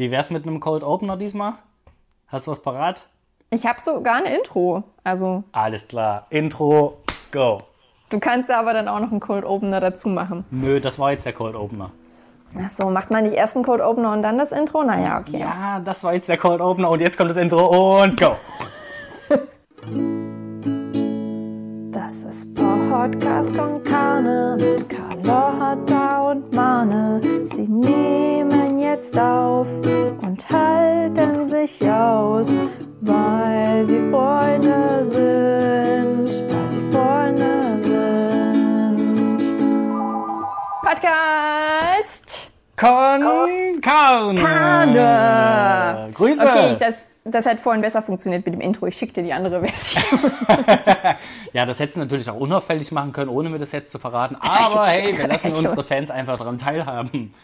Wie wär's mit einem Cold Opener diesmal? Hast du was parat? Ich habe sogar ein Intro. Also Alles klar. Intro, go. du kannst da aber dann auch noch einen Cold Opener dazu machen. Nö, das war jetzt der Cold Opener. Ach so, macht man nicht erst einen Cold Opener und dann das Intro? Naja, okay. Ja, das war jetzt der Cold Opener und jetzt kommt das Intro und go. Das ist Podcast con Carne mit Carlotta und Mane. Sie nehmen jetzt auf und halten sich aus, weil sie Freunde sind. Weil sie Freunde sind. Podcast Con Carne. Carne. Grüße. Okay, das, das hat vorhin besser funktioniert mit dem Intro. Ich schicke dir die andere Version. Ja, das hättest du natürlich auch unauffällig machen können, ohne mir das jetzt zu verraten. Aber hey, wir lassen unsere Fans einfach daran teilhaben.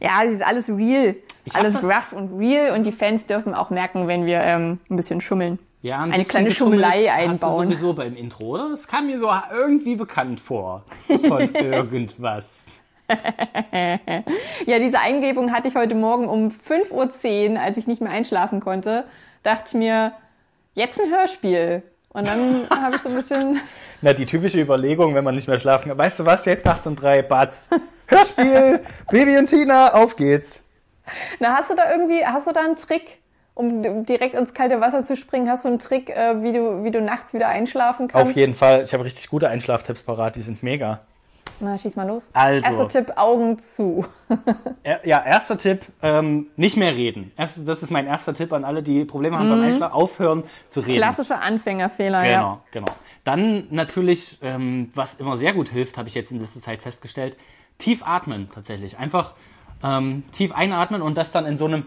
Ja, das ist alles real. Ich alles das- rough und real und die Fans dürfen auch merken, wenn wir ähm, ein bisschen schummeln. Ja, ein Eine kleine Schummelei Hast du einbauen. sowieso beim Intro, oder? Das kam mir so irgendwie bekannt vor. Von irgendwas. Ja, diese Eingebung hatte ich heute Morgen um 5.10 Uhr, als ich nicht mehr einschlafen konnte, dachte ich mir, jetzt ein Hörspiel. Und dann habe ich so ein bisschen, Na, die typische Überlegung, wenn man nicht mehr schlafen kann. Weißt du was, jetzt nachts um drei, Batz. Hörspiel, Baby und Tina, auf geht's. na, hast du da irgendwie, hast du da einen Trick, um direkt ins kalte Wasser zu springen? Hast du einen Trick, äh, wie du, wie du nachts wieder einschlafen kannst? Auf jeden Fall, ich habe richtig gute Einschlaftipps parat, die sind mega. Na, schieß mal los. Also. Erster Tipp, Augen zu. Er- Ja, erster Tipp, ähm, nicht mehr reden. Erst, das ist mein erster Tipp an alle, die Probleme haben beim Einschlafen, aufhören zu reden. Klassischer Anfängerfehler, Genau, ja. genau. Dann natürlich, ähm, was immer sehr gut hilft, habe ich jetzt in letzter Zeit festgestellt, tief atmen tatsächlich. Einfach ähm, tief einatmen und das dann in so einem,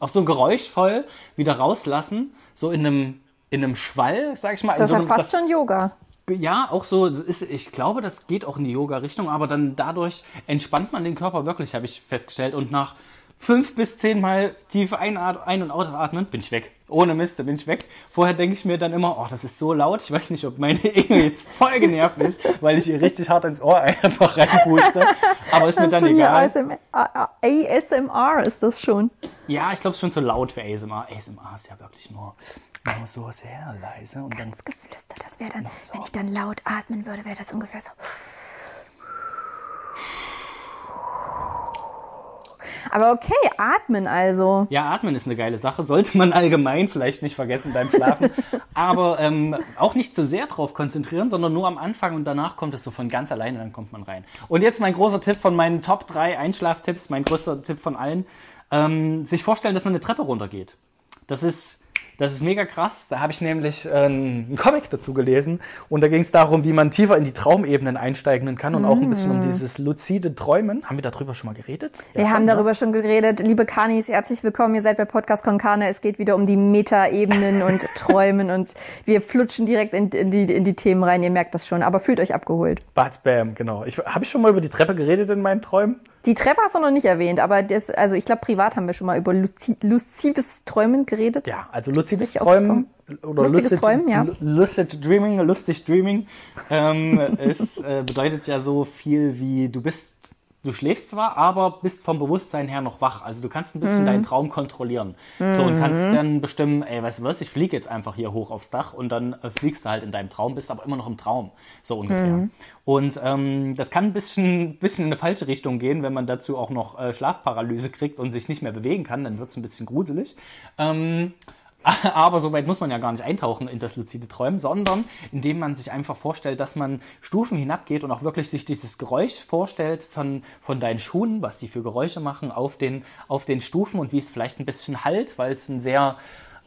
auch so geräuschvoll wieder rauslassen, so in einem, in einem Schwall, sag ich mal. Das ist so ja fast schon Yoga. Ja, auch so, ist, ich glaube, das geht auch in die Yoga-Richtung, aber dann dadurch entspannt man den Körper wirklich, habe ich festgestellt. Und nach fünf bis zehn Mal tief einat ein- und ausatmen, bin ich weg. Ohne Mist, bin ich weg. Vorher denke ich mir dann immer, oh, das ist so laut. Ich weiß nicht, ob meine Inge jetzt voll genervt ist, weil ich ihr richtig hart ins Ohr einfach reinpuste. Aber ist mir dann egal. ASMR, ASMR ist das schon. Ja, ich glaube, es ist schon zu laut für ASMR. ASMR ist ja wirklich nur, nur so sehr leise und dann Das Geflüster, das wäre dann, so. wenn ich dann laut atmen würde, wäre das ungefähr so. Aber okay, atmen also. Ja, atmen ist eine geile Sache. Sollte man allgemein vielleicht nicht vergessen beim Schlafen. Aber ähm, auch nicht zu sehr drauf konzentrieren, sondern nur am Anfang und danach kommt es so von ganz alleine, dann kommt man rein. Und jetzt mein großer Tipp von meinen Top 3 Einschlaftipps, mein größter Tipp von allen. Ähm, sich vorstellen, dass man eine Treppe runtergeht. Das ist, das ist mega krass. Da habe ich nämlich äh, einen Comic dazu gelesen und da ging es darum, wie man tiefer in die Traumebenen einsteigen kann und auch ein bisschen um dieses luzide Träumen. Haben wir darüber schon mal geredet? Ja, Wir haben darüber schon geredet. Liebe Kanis, herzlich willkommen. Ihr seid bei Podcast Konkane. Es geht wieder um die Meta-Ebenen und Träumen und wir flutschen direkt in, in, die, in die Themen rein. Ihr merkt das schon. Aber fühlt euch abgeholt. Bad Spam, genau. Ich, habe ich schon mal über die Treppe geredet in meinen Träumen? Die Treppe hast du noch nicht erwähnt, aber das, also ich glaube, privat haben wir schon mal über luzi- luzides Träumen geredet. Ja, also richtig Träumen oder Lustiges lucid, Träumen, ja. lu- lucid Dreaming, lustig Dreaming, ähm, es äh, bedeutet ja so viel wie du bist, du schläfst zwar, aber bist vom Bewusstsein her noch wach. Also du kannst ein bisschen Mhm. deinen Traum kontrollieren. So und kannst dann bestimmen, ey, weißt du was, ich fliege jetzt einfach hier hoch aufs Dach und dann äh, fliegst du halt in deinem Traum, bist aber immer noch im Traum, so ungefähr. Mhm. Und ähm, das kann ein bisschen, bisschen in eine falsche Richtung gehen, wenn man dazu auch noch äh, Schlafparalyse kriegt und sich nicht mehr bewegen kann, dann wird es ein bisschen gruselig. Ähm, aber so weit muss man ja gar nicht eintauchen in das luzide Träumen, sondern indem man sich einfach vorstellt, dass man Stufen hinabgeht und auch wirklich sich dieses Geräusch vorstellt von, von deinen Schuhen, was sie für Geräusche machen auf den, auf den Stufen und wie es vielleicht ein bisschen halt, weil es ein sehr,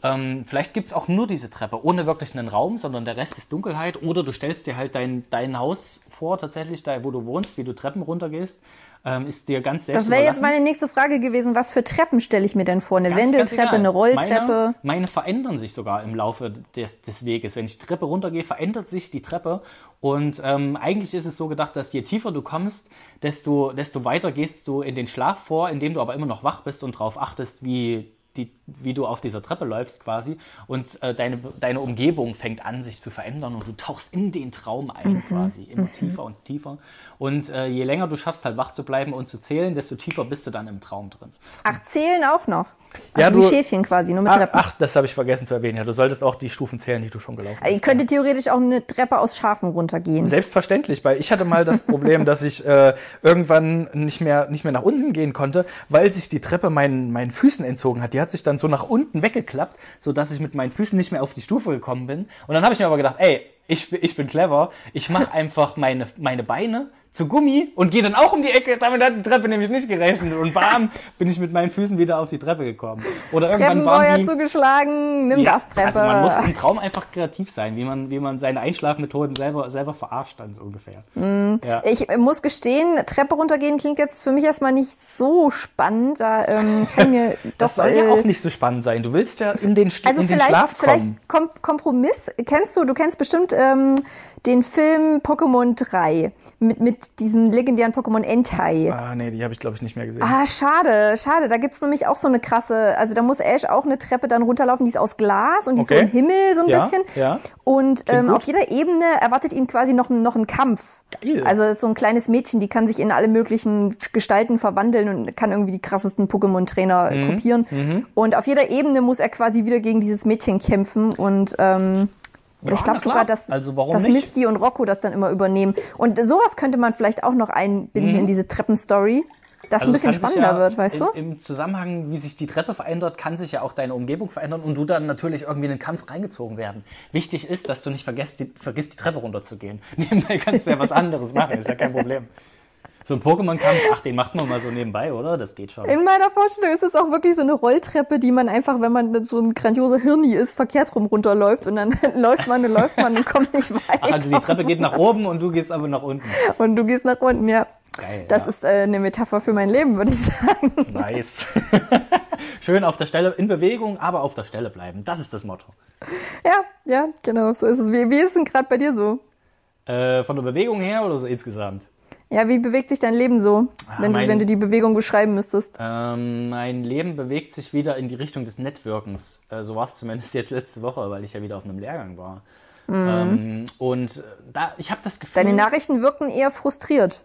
ähm, vielleicht gibt's auch nur diese Treppe, ohne wirklich einen Raum, sondern der Rest ist Dunkelheit. Oder du stellst dir halt dein, dein Haus vor, tatsächlich, da wo du wohnst, wie du Treppen runtergehst, ähm, ist dir ganz selbst Das wäre jetzt meine nächste Frage gewesen. Was für Treppen stelle ich mir denn vor? Eine Ganz, Wendeltreppe, ganz eine Rolltreppe? Meine, meine verändern sich sogar im Laufe des, des Weges. Wenn ich die Treppe runtergehe, verändert sich die Treppe. Und ähm, eigentlich ist es so gedacht, dass je tiefer du kommst, desto, desto weiter gehst du in den Schlaf vor, indem du aber immer noch wach bist und darauf achtest, wie die, wie du auf dieser Treppe läufst quasi und äh, deine, deine Umgebung fängt an, sich zu verändern und du tauchst in den Traum ein Mhm. quasi, immer tiefer und tiefer. Und äh, je länger du schaffst, halt wach zu bleiben und zu zählen, desto tiefer bist du dann im Traum drin. Ach, zählen auch noch. Also Ja, wie du- Schäfchen quasi, nur mit Ach, Treppen. ach das habe ich vergessen zu erwähnen. Ja, du solltest auch die Stufen zählen, die du schon gelaufen bist. Ihr könntet theoretisch auch eine Treppe aus Schafen runtergehen. Selbstverständlich, weil ich hatte mal das Problem, dass ich äh, irgendwann nicht mehr, nicht mehr nach unten gehen konnte, weil sich die Treppe meinen, meinen Füßen entzogen hat. Die hat sich dann so nach unten weggeklappt, sodass ich mit meinen Füßen nicht mehr auf die Stufe gekommen bin. Und dann habe ich mir aber gedacht, ey, ich, bin- ich bin clever, ich mache einfach meine, meine Beine zu Gummi und gehe dann auch um die Ecke. Damit hat die Treppe nämlich nicht gerechnet. Und bam, bin ich mit meinen Füßen wieder auf die Treppe gekommen. Oder irgendwann waren die... zugeschlagen, nimm Gastreppe. Also man muss im Traum einfach kreativ sein, wie man, wie man seine Einschlafmethoden selber, selber verarscht dann so ungefähr. Ja. Ich muss gestehen, Treppe runtergehen klingt jetzt für mich erstmal nicht so spannend. Da ähm, kann mir doch Das soll ja äh, auch nicht so spannend sein. Du willst ja in den, Also in den vielleicht, Schlaf vielleicht kommen. Kom Kompromiss. Kennst du, du kennst bestimmt ähm, den Film Pokémon 3 mit, mit diesem legendären Pokémon Entei. Ah, nee, die habe ich, glaube ich, nicht mehr gesehen. Ah, schade, schade. Da gibt's nämlich auch so eine krasse, also da muss Ash auch eine Treppe dann runterlaufen, die ist aus Glas und die ist so Okay. im Himmel so ein Ja, bisschen. ja. Und ähm, auf jeder Ebene erwartet ihn quasi noch, ein- noch ein Kampf. Geil. Also es ist so ein kleines Mädchen, die kann sich in alle möglichen Gestalten verwandeln und kann irgendwie die krassesten Pokémon-Trainer Mhm. kopieren. Und auf jeder Ebene muss er quasi wieder gegen dieses Mädchen kämpfen und ähm, Ja, ich glaube sogar, dass, Also warum dass nicht? Misty und Rocco das dann immer übernehmen. Und sowas könnte man vielleicht auch noch einbinden in diese Treppenstory, dass ein. Also es bisschen spannender ja wird, weißt du? Im Zusammenhang, wie sich die Treppe verändert, kann sich ja auch deine Umgebung verändern und du dann natürlich irgendwie in den Kampf reingezogen werden. Wichtig ist, dass du nicht vergisst, die, vergisst, die Treppe runterzugehen. Nebenbei kannst du ja was anderes machen, ist ja kein Problem. So ein Pokémon-Kampf, ach, den macht man mal so nebenbei, oder? Das geht schon. In meiner Vorstellung ist es auch wirklich so eine Rolltreppe, die man einfach, wenn man so ein grandioser Hirni ist, verkehrt rum runterläuft und dann läuft man und läuft man und kommt nicht weiter. Ach, also die Treppe geht nach oben und du gehst aber nach unten. Und du gehst nach unten, ja. Geil. Das ja. ist äh, eine Metapher für mein Leben, würde ich sagen. Nice. Schön auf der Stelle, in Bewegung, aber auf der Stelle bleiben. Das ist das Motto. Ja, ja, genau, so ist es. Wie, wie ist es denn gerade bei dir so? Äh, von der Bewegung her oder so insgesamt? Ja, wie bewegt sich dein Leben so, wenn, du, mein- wenn du die Bewegung beschreiben müsstest? Ähm, mein Leben bewegt sich wieder in die Richtung des Networkens. Äh, so war es zumindest jetzt letzte Woche, weil ich ja wieder auf einem Lehrgang war. Ähm, und äh, da, ich habe das Gefühl. Deine Nachrichten wirken eher frustriert.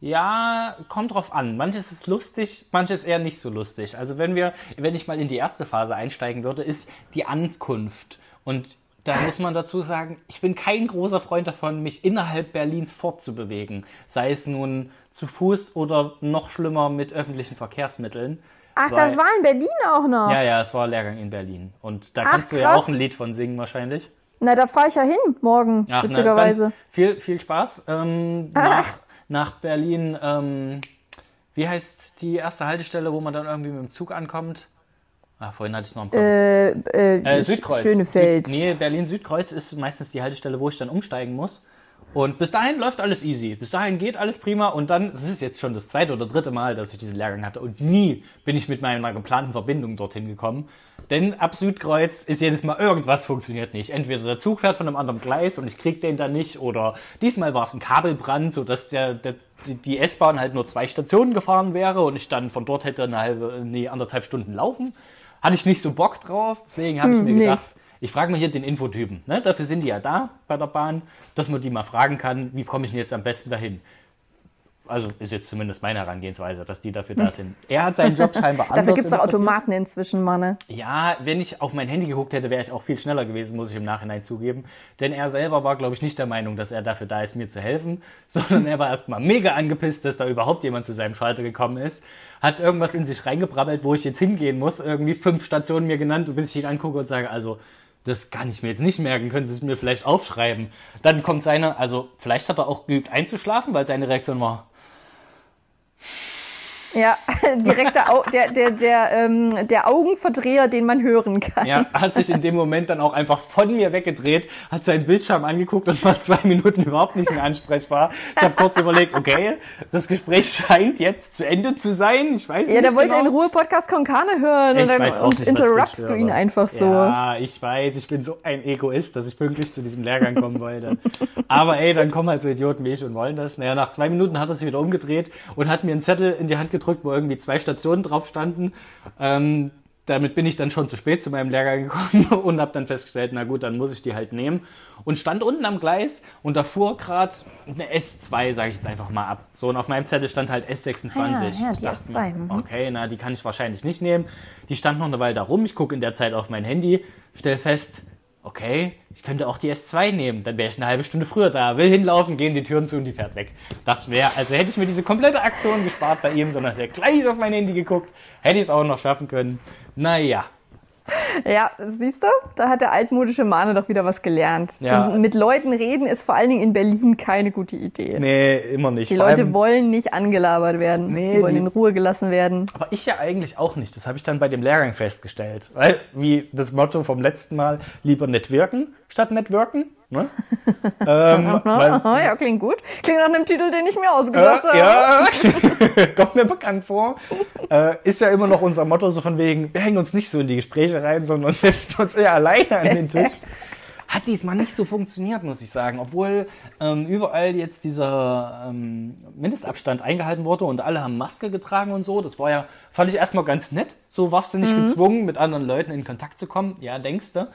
Ja, kommt drauf an. Manches ist lustig, manches eher nicht so lustig. Also wenn wir, wenn ich mal in die erste Phase einsteigen würde, ist die Ankunft. Und da muss man dazu sagen, ich bin kein großer Freund davon, mich innerhalb Berlins fortzubewegen. Sei es nun zu Fuß oder noch schlimmer mit öffentlichen Verkehrsmitteln. Ach, Weil- das war in Berlin auch noch. Ja, ja, es war Lehrgang in Berlin. Und da Ach, kannst du ja krass. auch ein Lied von singen wahrscheinlich. Na, da fahre ich ja hin morgen, Ach, na, witzigerweise. dann viel, viel Spaß. Ähm, nach, nach Berlin, ähm, wie heißt die erste Haltestelle, wo man dann irgendwie mit dem Zug ankommt? Ah, vorhin hatte ich noch einen Kopf. Äh, äh, Äh, Südkreuz. Schönefeld. Süd, nee, Berlin-Südkreuz ist meistens die Haltestelle, wo ich dann umsteigen muss. Und bis dahin läuft alles easy. Bis dahin geht alles prima. Und dann, es ist jetzt schon das zweite oder dritte Mal, dass ich diesen Lehrgang hatte. Und nie bin ich mit meiner geplanten Verbindung dorthin gekommen. Denn ab Südkreuz ist jedes Mal irgendwas funktioniert nicht. Entweder der Zug fährt von einem anderen Gleis und ich krieg den dann nicht. Oder diesmal war es ein Kabelbrand, sodass der, der, die- die S-Bahn halt nur zwei Stationen gefahren wäre und ich dann von dort hätte eine halbe, nee, anderthalb Stunden laufen. Hatte ich nicht so Bock drauf. Deswegen habe ich mir nicht. gedacht, ich frage mal hier den Infotypen. Ne? Dafür sind die ja da bei der Bahn, dass man die mal fragen kann, wie komme ich denn jetzt am besten dahin? Also ist jetzt zumindest meine Herangehensweise, dass die dafür da sind. Er hat seinen Job scheinbar anders Dafür gibt's doch interpretiert. Automaten inzwischen, Manne. Ja, wenn ich auf mein Handy geguckt hätte, wäre ich auch viel schneller gewesen, muss ich im Nachhinein zugeben. Denn er selber war, glaube ich, nicht der Meinung, dass er dafür da ist, mir zu helfen, sondern er war erstmal mega angepisst, dass da überhaupt jemand zu seinem Schalter gekommen ist. Hat irgendwas in sich reingebrabbelt, wo ich jetzt hingehen muss. Irgendwie fünf Stationen mir genannt, bis ich ihn angucke und sage, also, das kann ich mir jetzt nicht merken, können Sie es mir vielleicht aufschreiben. Dann kommt seine, also vielleicht hat er auch geübt einzuschlafen, weil seine Reaktion war, Ja, direkter Au der, der, der, ähm, der Augenverdreher, den man hören kann. Ja, hat sich in dem Moment dann auch einfach von mir weggedreht, hat seinen Bildschirm angeguckt und war zwei Minuten überhaupt nicht mehr ansprechbar. Ich habe kurz überlegt, okay, das Gespräch scheint jetzt zu Ende zu sein. Ich weiß Ja, nicht der wollte genau. in Ruhe Podcast Konkane hören Ich und dann und nicht, interruptst du ihn einfach so. Ja, ich weiß, ich bin so ein Egoist, dass ich pünktlich zu diesem Lehrgang kommen wollte. Aber ey, dann kommen halt so Idioten wie ich und wollen das. Naja, nach zwei Minuten hat er sich wieder umgedreht und hat mir einen Zettel in die Hand gedrückt, wo irgendwie zwei Stationen drauf standen. Ähm, damit bin ich dann schon zu spät zu meinem Lehrgang gekommen und habe dann festgestellt, na gut, dann muss ich die halt nehmen. Und stand unten am Gleis und da fuhr gerade eine S2, sage ich jetzt einfach mal ab. So, und auf meinem Zettel stand halt S26. Ah, ja, ja, die dachte S2, mir, mhm. Okay, na, die kann ich wahrscheinlich nicht nehmen. Die stand noch eine Weile da rum. Ich gucke in der Zeit auf mein Handy, stell fest, okay, ich könnte auch die S2 nehmen. Dann wäre ich eine halbe Stunde früher da. Will hinlaufen, gehen die Türen zu und die fährt weg. Dachte mir, also hätte ich mir diese komplette Aktion gespart bei ihm, sondern hätte gleich auf mein Handy geguckt, hätte ich es auch noch schaffen können. Naja. Ja, siehst du, da hat der altmodische Mane doch wieder was gelernt. Ja. Und mit Leuten reden ist vor allen Dingen in Berlin keine gute Idee. Nee, immer nicht. Die Vor Leute wollen nicht angelabert werden. Nee, die wollen die- in Ruhe gelassen werden. Aber ich ja eigentlich auch nicht. Das habe ich dann bei dem Lehrgang festgestellt. Weil, wie das Motto vom letzten Mal, lieber nicht wirken statt nicht wirken. Ne? ähm, weil, Aha, ja, klingt gut. Klingt nach einem Titel, den ich mir ausgedacht habe. äh, ja, kommt mir bekannt vor. Äh, ist ja immer noch unser Motto so von wegen, wir hängen uns nicht so in die Gespräche rein, sondern setzen uns eher alleine an den Tisch. Hat diesmal nicht so funktioniert, muss ich sagen. Obwohl ähm, überall jetzt dieser ähm, Mindestabstand eingehalten wurde und alle haben Maske getragen und so. Das war ja, fand ich erstmal ganz nett. So warst du nicht gezwungen, mit anderen Leuten in Kontakt zu kommen. Ja, denkst du.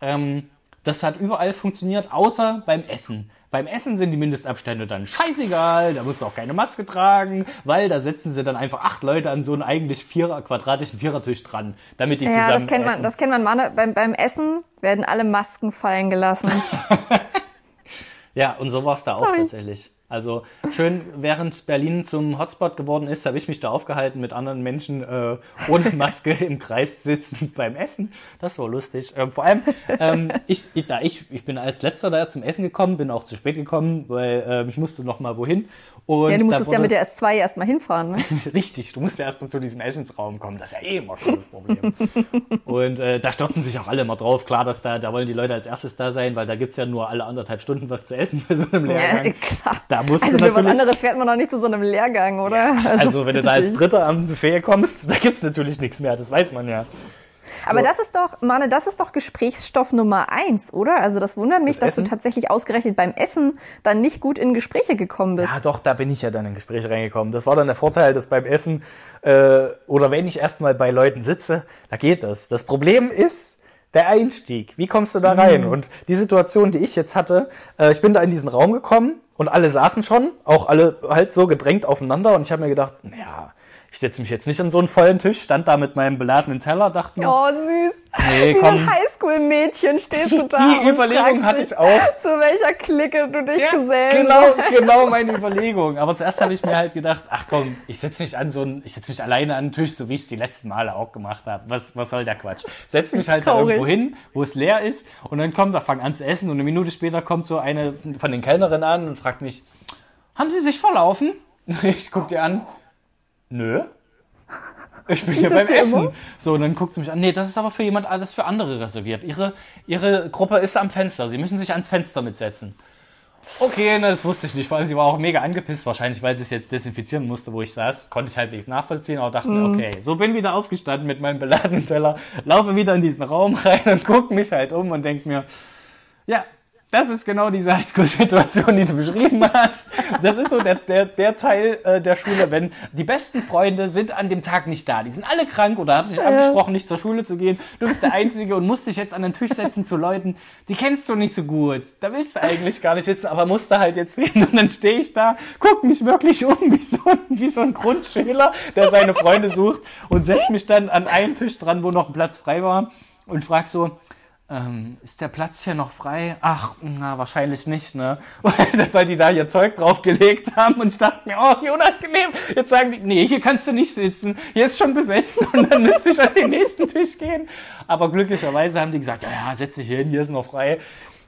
Ähm, das hat überall funktioniert, außer beim Essen. Beim Essen sind die Mindestabstände dann scheißegal, da musst du auch keine Maske tragen, weil da setzen sie dann einfach acht Leute an so einen eigentlich vierer, quadratischen Vierertisch dran, damit die Ja, zusammen das kennt man, essen. das kennt man. Mane, beim, beim Essen werden alle Masken fallen gelassen. Ja, und so war es da auch Sorry. tatsächlich. Also schön, während Berlin zum Hotspot geworden ist, habe ich mich da aufgehalten, mit anderen Menschen äh, ohne Maske im Kreis sitzen beim Essen. Das war lustig. Ähm, vor allem, ähm, ich, ich, da ich, ich bin als letzter da zum Essen gekommen, bin auch zu spät gekommen, weil ähm, ich musste noch mal wohin. Und ja, du musstest ja wurde- mit der S2 erstmal hinfahren. Ne? Richtig, du musst ja erstmal zu diesem Essensraum kommen. Das ist ja eh immer schon das Problem. und äh, da stürzen sich auch alle immer drauf. Klar, dass da, da wollen die Leute als erstes da sein, weil da gibt's ja nur alle anderthalb Stunden was zu essen bei so einem Lehrgang. Ja, klar. Da musst Also du für was natürlich. anderes fährt man doch nicht zu so einem Lehrgang, oder? also, wenn du da als. Dritter am Buffet kommst, da gibt's natürlich nichts mehr. Das weiß man ja. Aber So. das ist doch, Mane, das ist doch Gesprächsstoff Nummer eins, oder? Also das wundert mich, Das dass Essen? du tatsächlich ausgerechnet beim Essen dann nicht gut in Gespräche gekommen bist. Ja, doch, da bin ich ja dann in Gespräche reingekommen. Das war dann der Vorteil, dass beim Essen äh, oder wenn ich erstmal bei Leuten sitze, da geht das. Das Problem ist der Einstieg. Wie kommst du da rein? Und die Situation, die ich jetzt hatte, äh, ich bin da in diesen Raum gekommen und alle saßen schon, auch alle halt so gedrängt aufeinander und ich habe mir gedacht, naja, ich setze mich jetzt nicht an so einen vollen Tisch, stand da mit meinem beladenen Teller, dachte mir, Oh, süß. Nee, komm. Highschool-Mädchen stehst du da. Die Überlegung hatte ich auch. Zu welcher Clique du dich Ja, gesellen genau, genau meine Überlegung. Aber zuerst habe ich mir halt gedacht, ach komm, ich setze mich an so einen, ich setze mich alleine an den Tisch, so wie ich es die letzten Male auch gemacht habe. Was, was soll der Quatsch? Setz mich halt da irgendwo hin, wo es leer ist und dann kommt, da fang an zu essen und eine Minute später kommt so eine von den Kellnerinnen an und fragt mich, haben Sie sich verlaufen? Ich guck dir an, nö. Ich bin hier beim Essen. immer. So, und dann guckt sie mich an. Nee, das ist aber für jemand alles für andere reserviert. Ihre, ihre Gruppe ist am Fenster. Sie müssen sich ans Fenster mitsetzen. Okay, na, das wusste ich nicht. Vor allem, sie war auch mega angepisst, wahrscheinlich, weil sie es jetzt desinfizieren musste, wo ich saß. Konnte ich halbwegs nachvollziehen, aber dachte mir, okay, so bin wieder aufgestanden mit meinem beladenen Teller, laufe wieder in diesen Raum rein und gucke mich halt um und denke mir, ja, das ist genau diese Highschool-Situation, die du beschrieben hast. Das ist so der, der, der Teil äh, der Schule, wenn die besten Freunde sind an dem Tag nicht da. Die sind alle krank oder haben sich abgesprochen, nicht zur Schule zu gehen. Du bist der Einzige und musst dich jetzt an den Tisch setzen zu Leuten, die kennst du nicht so gut. Da willst du eigentlich gar nicht sitzen, aber musst da halt jetzt hin. Und dann stehe ich da, guck mich wirklich um wie so, ein, wie so ein Grundschüler, der seine Freunde sucht und setz mich dann an einen Tisch dran, wo noch ein Platz frei war und frag so, ähm, ist der Platz hier noch frei? Ach, na, wahrscheinlich nicht, ne? Weil, weil die da ihr Zeug draufgelegt haben und ich dachte mir, oh, wie unangenehm. Jetzt sagen die, nee, hier kannst du nicht sitzen. Hier ist schon besetzt und dann müsste ich an den nächsten Tisch gehen. Aber glücklicherweise haben die gesagt, ja, ja, setz dich hier hin, hier ist noch frei.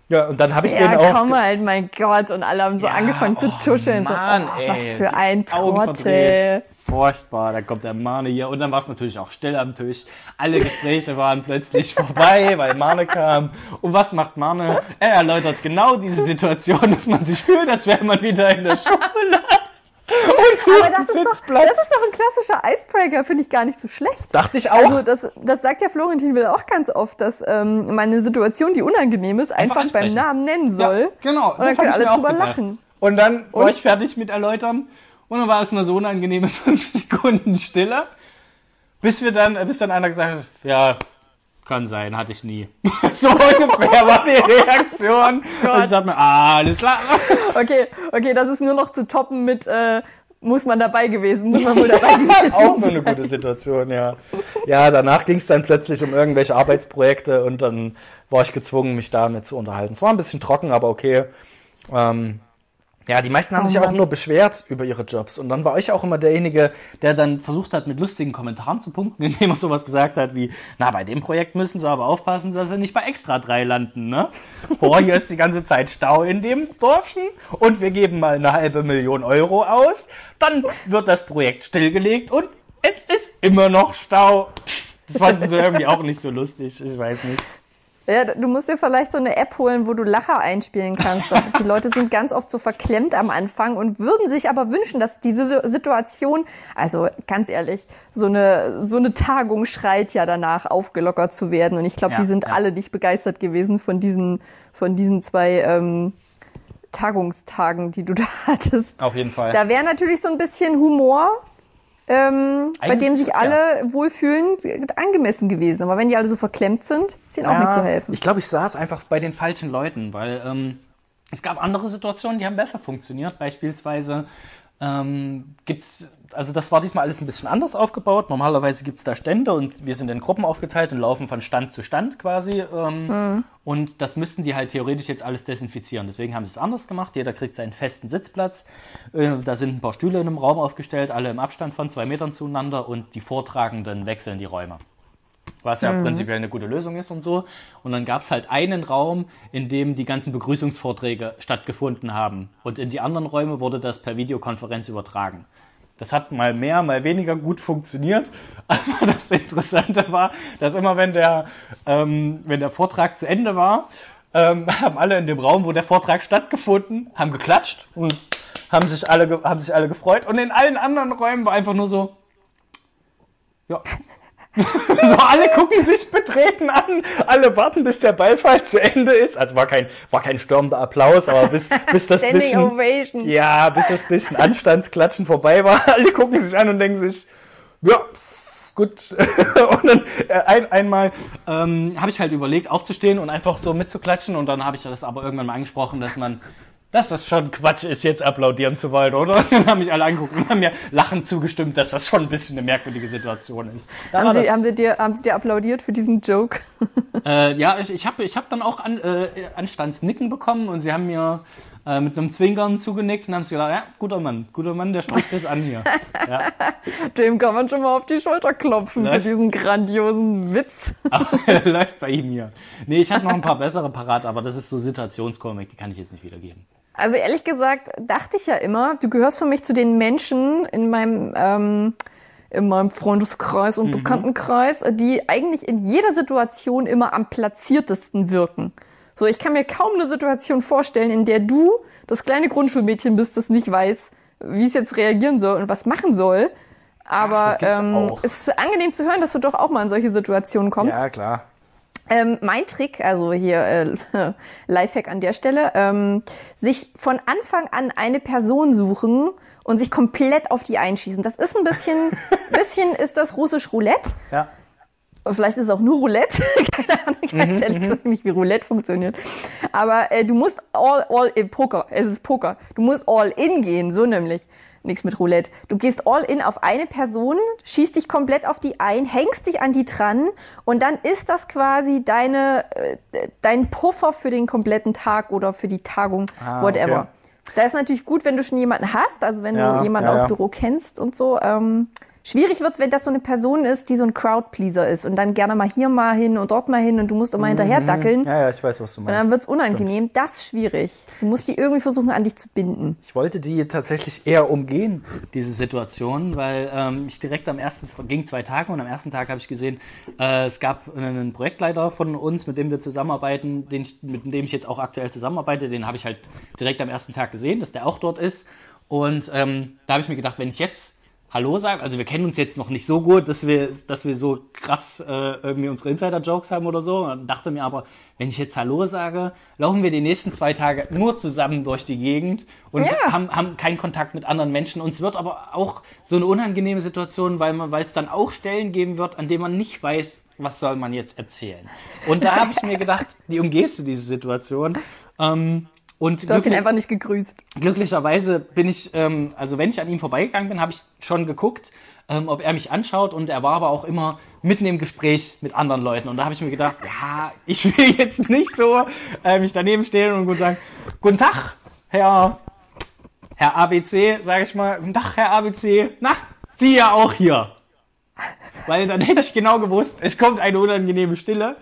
Ja, und dann habe ich Ja, auch... komm halt, mein Gott. Und alle haben so Ja, angefangen zu oh tuscheln. Mann, so, oh, ey, was für ein Trottel. Furchtbar, da kommt der Mane hier und dann war es natürlich auch still am Tisch. Alle Gespräche waren plötzlich vorbei, weil Mane kam. Und was macht Mane? Er erläutert genau diese Situation, dass man sich fühlt, als wäre man wieder in der Schule. Aber das ist, doch, das ist doch ein klassischer Icebreaker, finde ich gar nicht so schlecht. Dachte ich auch. Also das, das sagt ja Florentin Will auch ganz oft, dass ähm, man eine Situation, die unangenehm ist, einfach, beim ansprechen. Namen nennen soll. Ja, genau. Und dann das können alle drüber gedacht. lachen. Und dann war Und? ich fertig mit erläutern. Und dann war es mal so unangenehme fünf Sekunden Stille. Bis wir dann, bis dann einer gesagt hat, ja, kann sein, hatte ich nie. so ungefähr war die Reaktion. Gott. Und ich dachte mir, ah, alles klar. Okay, okay, das ist nur noch zu toppen mit, äh, muss man dabei gewesen, muss man wohl dabei gewesen Auch so sein. eine gute Situation, ja. Ja, danach ging es dann plötzlich um irgendwelche Arbeitsprojekte und dann war ich gezwungen, mich damit zu unterhalten. Es war ein bisschen trocken, aber okay. Ähm, ja, die meisten haben Oh sich auch nur beschwert über ihre Jobs. Und dann war ich auch immer derjenige, der dann versucht hat, mit lustigen Kommentaren zu punkten, indem er sowas gesagt hat wie, na, bei dem Projekt müssen sie aber aufpassen, dass sie nicht bei Extra 3 landen, ne? Boah, hier ist die ganze Zeit Stau in dem Dorfchen und wir geben mal eine halbe Million Euro aus. Dann wird das Projekt stillgelegt und es ist immer noch Stau. Das fanden sie irgendwie auch nicht so lustig, ich weiß nicht. Ja, du musst dir vielleicht so eine App holen, wo du Lacher einspielen kannst. Die Leute sind ganz oft so verklemmt am Anfang und würden sich aber wünschen, dass diese Situation, also ganz ehrlich, so eine, so eine Tagung schreit ja danach, aufgelockert zu werden. Und ich glaube, Ja, die sind ja. alle nicht begeistert gewesen von diesen, von diesen zwei ähm, Tagungstagen, die du da hattest. Auf jeden Fall. Da wäre natürlich so ein bisschen Humor, ähm, bei dem sich ja. alle wohlfühlen, angemessen gewesen. Aber wenn die alle so verklemmt sind, ist ihnen auch nicht zu helfen. Ich glaube, ich saß einfach bei den falschen Leuten, weil ähm, es gab andere Situationen, die haben besser funktioniert. Beispielsweise ähm, gibt's, also das war diesmal alles ein bisschen anders aufgebaut. Normalerweise gibt es da Stände und wir sind in Gruppen aufgeteilt und laufen von Stand zu Stand quasi. Ähm, Und das müssten die halt theoretisch jetzt alles desinfizieren. Deswegen haben sie es anders gemacht. Jeder kriegt seinen festen Sitzplatz. Äh, da sind ein paar Stühle in einem Raum aufgestellt, alle im Abstand von zwei Metern zueinander und die Vortragenden wechseln die Räume was ja prinzipiell eine gute Lösung ist und so. Und dann gab es halt einen Raum, in dem die ganzen Begrüßungsvorträge stattgefunden haben. Und in die anderen Räume wurde das per Videokonferenz übertragen. Das hat mal mehr, mal weniger gut funktioniert. Aber das Interessante war, dass immer wenn der, ähm, wenn der Vortrag zu Ende war, ähm, haben alle in dem Raum, wo der Vortrag stattgefunden, haben geklatscht und haben sich alle, haben sich alle gefreut. Und in allen anderen Räumen war einfach nur so, ja, so, alle gucken sich betreten an, alle warten, bis der Beifall zu Ende ist. Also war kein, war kein stürmender Applaus, aber bis, bis das bisschen, Ovation. ja, bis das bisschen Anstandsklatschen vorbei war, alle gucken sich an und denken sich, ja, gut. und dann äh, ein, einmal ähm, habe ich halt überlegt, aufzustehen und einfach so mitzuklatschen und dann habe ich das aber irgendwann mal angesprochen, dass man dass das schon Quatsch ist, jetzt applaudieren zu wollen, oder? Und dann haben mich alle angeguckt und haben mir lachend zugestimmt, dass das schon ein bisschen eine merkwürdige Situation ist. Da Haben sie, haben, sie dir, haben sie dir applaudiert für diesen Joke? äh, ja, ich, ich habe ich hab dann auch an, äh, Anstandsnicken bekommen und sie haben mir äh, mit einem Zwinkern zugenickt und haben sich gedacht, ja, guter Mann, guter Mann, der spricht das an hier. Ja. Dem kann man schon mal auf die Schulter klopfen für Läuft. diesen grandiosen Witz. Läuft bei ihm hier. Nee, ich hatte noch ein paar bessere parat, aber das ist so Situationskomik, die kann ich jetzt nicht wiedergeben. Also ehrlich gesagt dachte ich ja immer, du gehörst für mich zu den Menschen in meinem ähm, in meinem Freundeskreis und Bekanntenkreis, die eigentlich in jeder Situation immer am platziertesten wirken. So, ich kann mir kaum eine Situation vorstellen, in der du das kleine Grundschulmädchen bist, das nicht weiß, wie es jetzt reagieren soll und was machen soll. Aber gibt's ähm, es ist angenehm zu hören, dass du doch auch mal in solche Situationen kommst. Ja, klar. Ähm, mein Trick, also hier äh, Lifehack an der Stelle, ähm, sich von Anfang an eine Person suchen und sich komplett auf die einschießen. Das ist ein bisschen, bisschen ist das russisch Roulette. Ja. Vielleicht ist es auch nur Roulette. Keine Ahnung, ich weiß ehrlich gesagt nicht, wie Roulette funktioniert. Aber äh, du musst all, all in Poker. Es ist Poker. Du musst all in gehen, so nämlich. Nichts mit Roulette. Du gehst all in auf eine Person, schießt dich komplett auf die ein, hängst dich an die dran und dann ist das quasi deine, äh, dein Puffer für den kompletten Tag oder für die Tagung, Ah, whatever. okay. Da ist natürlich gut, wenn du schon jemanden hast, also wenn Ja, du jemanden ja, aus ja. Büro kennst und so. Ähm, schwierig wird's, wenn das so eine Person ist, die so ein Crowdpleaser ist und dann gerne mal hier mal hin und dort mal hin und du musst immer hinterher dackeln. Ja, ja, ich weiß, was du Und meinst. dann wird's unangenehm. Das ist schwierig. Du musst die irgendwie versuchen, an dich zu binden. Ich wollte die tatsächlich eher umgehen, diese Situation, weil ähm, ich direkt am ersten, es ging zwei Tage und am ersten Tag habe ich gesehen, äh, es gab einen Projektleiter von uns, mit dem wir zusammenarbeiten, den ich, mit dem ich jetzt auch aktuell zusammenarbeite, den habe ich halt direkt am ersten Tag gesehen, dass der auch dort ist. Und ähm, da habe ich mir gedacht, wenn ich jetzt Hallo sagen. Also wir kennen uns jetzt noch nicht so gut, dass wir, dass wir so krass äh, irgendwie unsere Insider-Jokes haben oder so. Und dachte mir aber, wenn ich jetzt Hallo sage, laufen wir die nächsten zwei Tage nur zusammen durch die Gegend und Ja. haben, haben keinen Kontakt mit anderen Menschen. Uns wird aber auch so eine unangenehme Situation, weil man, weil es dann auch Stellen geben wird, an denen man nicht weiß, was soll man jetzt erzählen. Und da habe ich mir gedacht, wie umgehst du diese Situation? Ähm, und Du hast ihn einfach nicht gegrüßt. glücklicherweise bin ich, ähm, also wenn ich an ihm vorbeigegangen bin, habe ich schon geguckt, ähm, ob er mich anschaut und er war aber auch immer mitten im Gespräch mit anderen Leuten und da habe ich mir gedacht, ja, ich will jetzt nicht so äh, mich daneben stehen und gut sagen, guten Tag, Herr, Herr ABC, sage ich mal, guten Tag, Herr ABC, na, Sie ja auch hier. Weil dann hätte ich genau gewusst, es kommt eine unangenehme Stille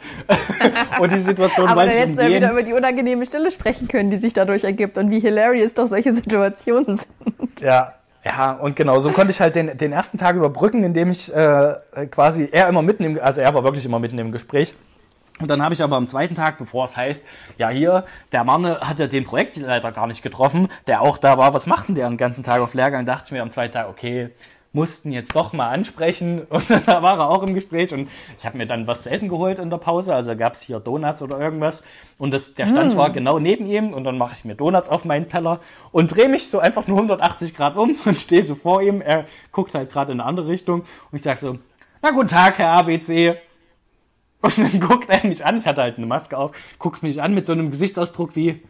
und die Situation Aber dann hättest du ja umgehen. wieder über die unangenehme Stille sprechen können, die sich dadurch ergibt und wie hilarious doch solche Situationen sind. Ja. Ja, und genau, so konnte ich halt den, den ersten Tag überbrücken, indem ich äh, quasi, er immer mitten im, also er war wirklich immer mitten im Gespräch. Und dann habe ich aber am zweiten Tag, bevor es heißt, ja hier, der Mann hat ja den Projektleiter gar nicht getroffen, der auch da war, was macht denn der den ganzen Tag auf Lehrgang, dachte ich mir am zweiten Tag, okay, mussten jetzt doch mal ansprechen. Und da war er auch im Gespräch. Und ich habe mir dann was zu essen geholt in der Pause, also gab es hier Donuts oder irgendwas. Und das, der Stand war genau neben ihm. Und dann mache ich mir Donuts auf meinen Teller und drehe mich so einfach nur 180 Grad um und stehe so vor ihm, er guckt halt gerade in eine andere Richtung. Und ich sage so, na guten Tag, Herr ABC. Und dann guckt er mich an, ich hatte halt eine Maske auf, guckt mich an mit so einem Gesichtsausdruck wie,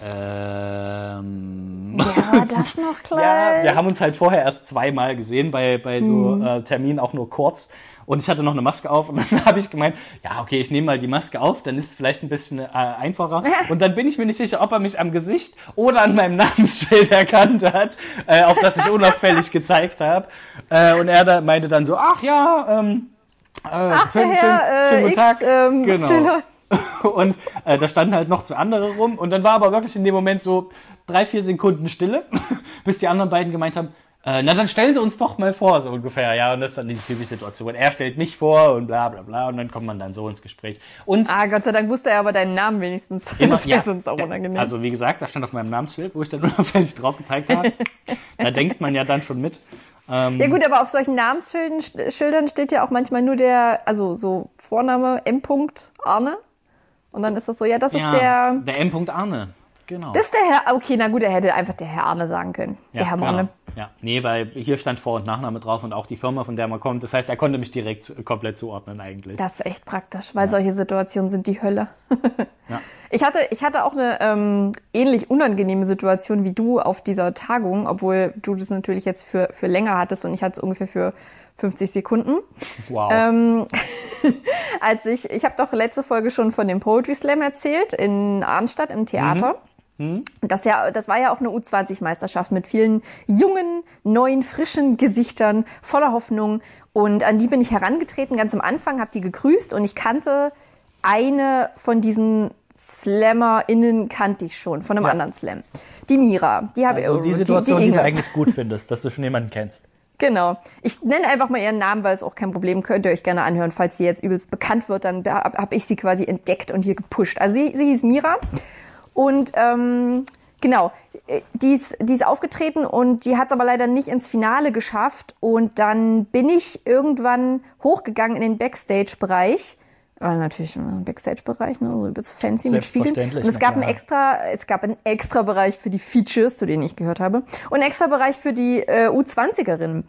ähm, Ja, das noch ja, klein. wir haben uns halt vorher erst zweimal gesehen, bei, bei so äh, Terminen auch nur kurz. Und ich hatte noch eine Maske auf und dann habe ich gemeint, ja, okay, ich nehme mal die Maske auf, dann ist es vielleicht ein bisschen äh, einfacher. Und dann bin ich mir nicht sicher, ob er mich am Gesicht oder an meinem Namensschild erkannt hat, äh, auf das ich unauffällig gezeigt habe. Äh, und er da meinte dann so, ach ja, ähm, äh, Ach, der schönen, Herr schönen, äh, schönen guten X, Tag. ähm, genau. Und äh, da standen halt noch zwei andere rum. Und dann war aber wirklich in dem Moment so drei, vier Sekunden Stille, bis die anderen beiden gemeint haben, äh, na dann stellen Sie uns doch mal vor, so ungefähr. Ja, und das ist dann diese typische Situation. Er stellt mich vor und bla bla bla. Und dann kommt man dann so ins Gespräch. Und Ah, Gott sei Dank wusste er aber deinen Namen wenigstens. immer, das wäre ja, sonst auch unangenehm. Also wie gesagt, da stand auf meinem Namensschild, wo ich dann unauffällig drauf gezeigt habe. da denkt man ja dann schon mit. Ähm, ja gut, aber auf solchen Namensschildern Schildern steht ja auch manchmal nur der, also so Vorname M. Arne. Und dann ist das so, ja, das ja, ist der, der M. Arne. Genau. das ist der Herr, okay, na gut, er hätte einfach der Herr Arne sagen können. der Herr genau. Arne. Ja, nee, weil hier stand Vor- und Nachname drauf und auch die Firma, von der man kommt. Das heißt, er konnte mich direkt komplett zuordnen eigentlich. Das ist echt praktisch, weil solche Situationen sind die Hölle. Ja. Ich hatte, ich hatte auch eine ähm, ähnlich unangenehme Situation wie du auf dieser Tagung, obwohl du das natürlich jetzt für, für länger hattest und ich hatte es ungefähr für 50 Sekunden. Wow. Ähm, als ich, ich habe doch letzte Folge schon von dem Poetry Slam erzählt in Arnstadt im Theater. Das, ja, das war ja auch eine U20-Meisterschaft mit vielen jungen, neuen, frischen Gesichtern, voller Hoffnung. Und an die bin ich herangetreten, ganz am Anfang, habe die gegrüßt und ich kannte eine von diesen SlammerInnen kannte ich schon, von einem Ja. anderen Slam. Die Mira, die habe also ich die Situation, die, Inge. du eigentlich gut findest, dass du schon jemanden kennst. Genau. Ich nenne einfach mal ihren Namen, weil es auch kein Problem könnt ihr euch gerne anhören. Falls sie jetzt übelst bekannt wird, dann habe hab ich sie quasi entdeckt und hier gepusht. Also sie, sie hieß Mira und ähm, genau, äh, die ist, die ist aufgetreten und die hat es aber leider nicht ins Finale geschafft. Und dann bin ich irgendwann hochgegangen in den Backstage-Bereich. War natürlich ein Backstage-Bereich, ne, so übelst fancy mit Spiegeln. Und es gab einen klar. extra, es gab einen extra Bereich für die Features, zu denen ich gehört habe, und einen extra Bereich für die äh, U20erinnen.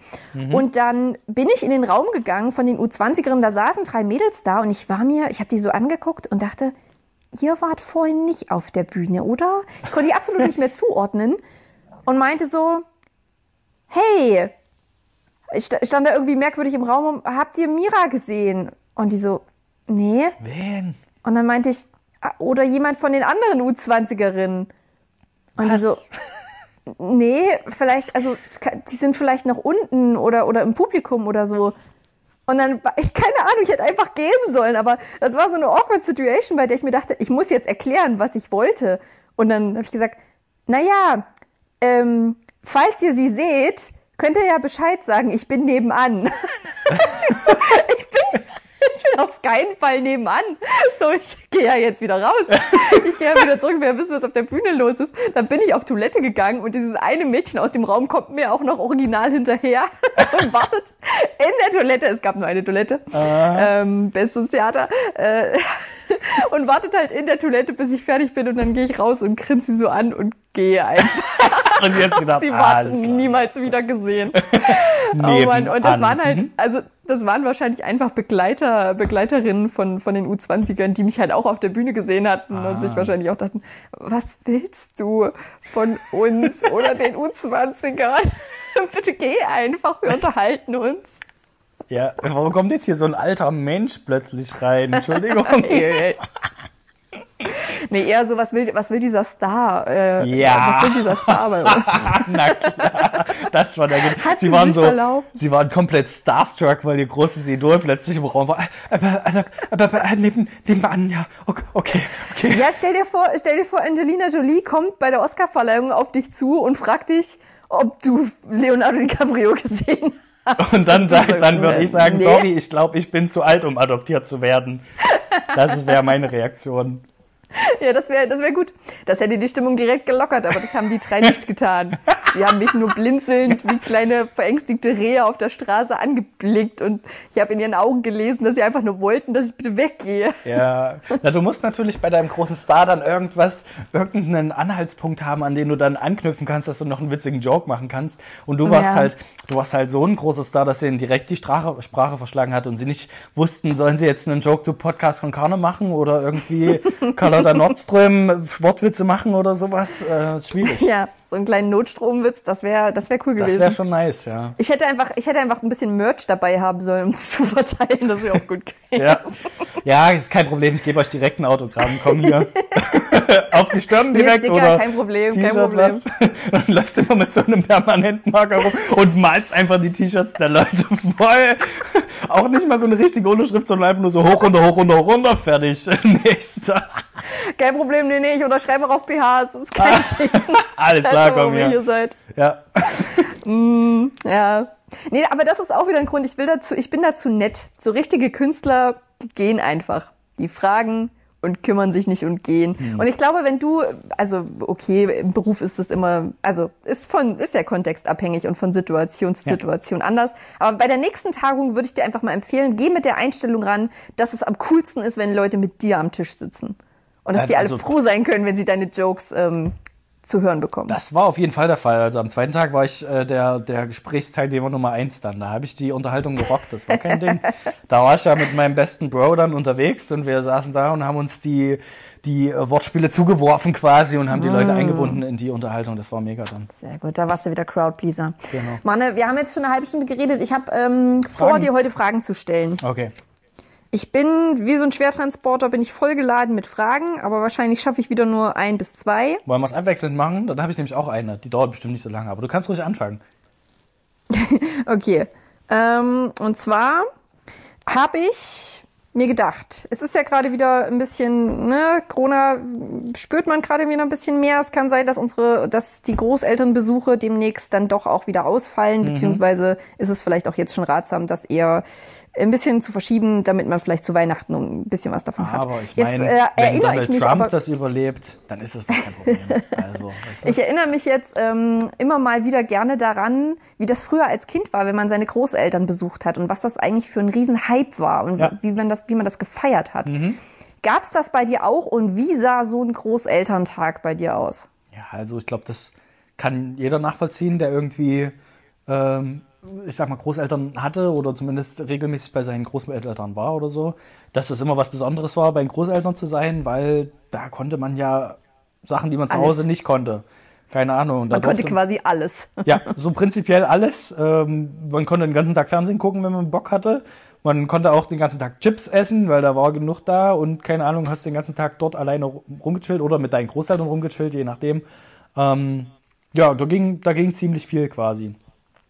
Und dann bin ich in den Raum gegangen von den U20erinnen, da saßen drei Mädels da und ich war mir, ich habe die so angeguckt und dachte, ihr wart vorhin nicht auf der Bühne, oder? Ich konnte die absolut nicht mehr zuordnen und meinte so, hey, ich sta- stand da irgendwie merkwürdig im Raum, und, habt ihr Mira gesehen? Und die so, nee. Wen? Und dann meinte ich, ah, oder jemand von den anderen U20erinnen. Und die so, nee, vielleicht, also die sind vielleicht noch unten oder, oder im Publikum oder so. Und dann, ich keine Ahnung, ich hätte einfach gehen sollen, aber das war so eine awkward Situation, bei der ich mir dachte, ich muss jetzt erklären, was ich wollte. Und dann habe ich gesagt, na ja, ähm, falls ihr sie seht, könnt ihr ja Bescheid sagen, ich bin nebenan. ich, bin ich, bin, auf keinen Fall nebenan. So, ich gehe ja jetzt wieder raus. Ich gehe ja wieder zurück, wer wissen, was auf der Bühne los ist. Dann bin ich auf Toilette gegangen und dieses eine Mädchen aus dem Raum kommt mir auch noch original hinterher und wartet in der Toilette. Es gab nur eine Toilette. Ähm, bestes Theater. Äh, und wartet halt in der Toilette, bis ich fertig bin und dann gehe ich raus und grinse sie so an und gehe einfach. Und jetzt gedacht, sie ah, warten niemals wieder gesehen. oh Mann. Und das waren halt, Mhm. also das waren wahrscheinlich einfach Begleiter, Begleiterinnen von, von den U20ern, die mich halt auch auf der Bühne gesehen hatten und Ah. sich wahrscheinlich auch dachten, was willst du von uns oder den U20ern? Bitte geh einfach, wir unterhalten uns. Ja, warum kommt jetzt hier so ein alter Mensch plötzlich rein? Entschuldigung. Nee, eher so, was will, was will dieser Star? Äh, Ja. Was will dieser Star bei uns? Na klar, das war der Hat Sie sie waren so, verlaufen? sie waren komplett starstruck, weil ihr großes Idol plötzlich im Raum war. Aber, aber, aber, aber neben, nebenan, ja, okay, okay. okay. Ja, stell dir vor, stell dir vor, Angelina Jolie kommt bei der Oscarverleihung auf dich zu und fragt dich, ob du Leonardo DiCaprio gesehen hast. Und dann sagt, so, dann würde ich sagen, nee. sorry, ich glaube, ich bin zu alt, um adoptiert zu werden. Das wäre meine Reaktion. Ja, das wäre das wär gut. Das hätte die Stimmung direkt gelockert, aber das haben die drei nicht getan. Sie haben mich nur blinzelnd wie kleine verängstigte Rehe auf der Straße angeblickt und ich habe in ihren Augen gelesen, dass sie einfach nur wollten, dass ich bitte weggehe. Ja, na, du musst natürlich bei deinem großen Star dann irgendwas, irgendeinen Anhaltspunkt haben, an den du dann anknüpfen kannst, dass du noch einen witzigen Joke machen kannst. Und du warst Ja. halt, du warst halt so ein großer Star, dass ihnen direkt die Sprache, Sprache verschlagen hat und sie nicht wussten, sollen sie jetzt einen Joke to Podcast von Karne machen oder irgendwie Carlotta Nordström Wortwitze machen oder sowas. Äh, ist schwierig. Ja, so einen kleinen Notstromwitz, das wäre das wär cool Das gewesen. wäre schon nice, ja. Ich hätte einfach, ich hätte einfach ein bisschen Merch dabei haben sollen, um es zu verteilen. Das wäre auch gut gewesen. Ja, ja ist kein Problem. Ich gebe euch direkt ein Autogramm. Komm hier. Auf die Stirn Nee, direkt Sticker, oder kein Problem, kein Problem. Dann läufst du immer mit so einem permanenten Marker rum und malst einfach die T-Shirts der Leute voll. Auch nicht mal so eine richtige Unterschrift, sondern einfach nur so hoch, runter, hoch, runter, runter, fertig. Nächster. Kein Problem, nee, nee, ich unterschreibe auch auf BHs, das ist kein Ding. Alles Das klar, warum komm ihr hier her. seid. Ja. Ja. Nee, aber das ist auch wieder ein Grund. Ich will dazu, ich bin dazu nett. So richtige Künstler, die gehen einfach. Die fragen und kümmern sich nicht und gehen. Hm. Und ich glaube, wenn du, also okay, im Beruf ist das immer, also ist von, ist ja kontextabhängig und von Situation zu Ja. Situation anders. Aber bei der nächsten Tagung würde ich dir einfach mal empfehlen, geh mit der Einstellung ran, dass es am coolsten ist, wenn Leute mit dir am Tisch sitzen. Und dass die alle also- froh sein können, wenn sie deine Jokes ähm, zu hören bekommen. Das war auf jeden Fall der Fall. Also am zweiten Tag war ich äh, der, der Gesprächsteilnehmer Nummer eins dann. Da habe ich die Unterhaltung gerockt, das war kein Ding. Da war ich ja mit meinem besten Bro dann unterwegs und wir saßen da und haben uns die, die äh, Wortspiele zugeworfen quasi und haben die Leute eingebunden in die Unterhaltung. Das war mega dann. Sehr gut, da warst du wieder Crowdpleaser. Genau. Manne, wir haben jetzt schon eine halbe Stunde geredet. Ich habe ähm, vor, dir heute Fragen zu stellen. Okay. Ich bin, wie so ein Schwertransporter, bin ich vollgeladen mit Fragen, aber wahrscheinlich schaffe ich wieder nur ein bis zwei. Wollen wir es abwechselnd machen? Dann habe ich nämlich auch eine. Die dauert bestimmt nicht so lange, aber du kannst ruhig anfangen. Okay. Ähm, und zwar habe ich mir gedacht, es ist ja gerade wieder ein bisschen, ne, Corona spürt man gerade wieder ein bisschen mehr. Es kann sein, dass unsere, dass die Großelternbesuche demnächst dann doch auch wieder ausfallen, Mhm. beziehungsweise ist es vielleicht auch jetzt schon ratsam, das eher ein bisschen zu verschieben, damit man vielleicht zu Weihnachten ein bisschen was davon hat. Aber ich jetzt meine, äh, wenn erinnere Donald ich mich Trump aber, das überlebt, dann ist das doch kein Problem. Also, weißt du? ich erinnere mich jetzt ähm, immer mal wieder gerne daran, wie das früher als Kind war, wenn man seine Großeltern besucht hat und was das eigentlich für ein Riesenhype war und Ja. Mhm. wie man das, wie man das gefeiert hat. Gab's das bei dir auch und wie sah so ein Großelterntag bei dir aus? Ja, also ich glaube, das kann jeder nachvollziehen, der irgendwie, ähm, ich sag mal, Großeltern hatte oder zumindest regelmäßig bei seinen Großeltern war oder so, dass das immer was Besonderes war, bei den Großeltern zu sein, weil da konnte man ja Sachen, die man zu Alles. Hause nicht konnte. Keine Ahnung. Man konnte quasi alles. ja, so prinzipiell alles. Ähm, man konnte den ganzen Tag Fernsehen gucken, wenn man Bock hatte. Man konnte auch den ganzen Tag Chips essen, weil da war genug da und keine Ahnung, hast den ganzen Tag dort alleine rumgechillt oder mit deinen Großeltern rumgechillt, je nachdem. Ähm, ja, da ging, da ging ziemlich viel quasi.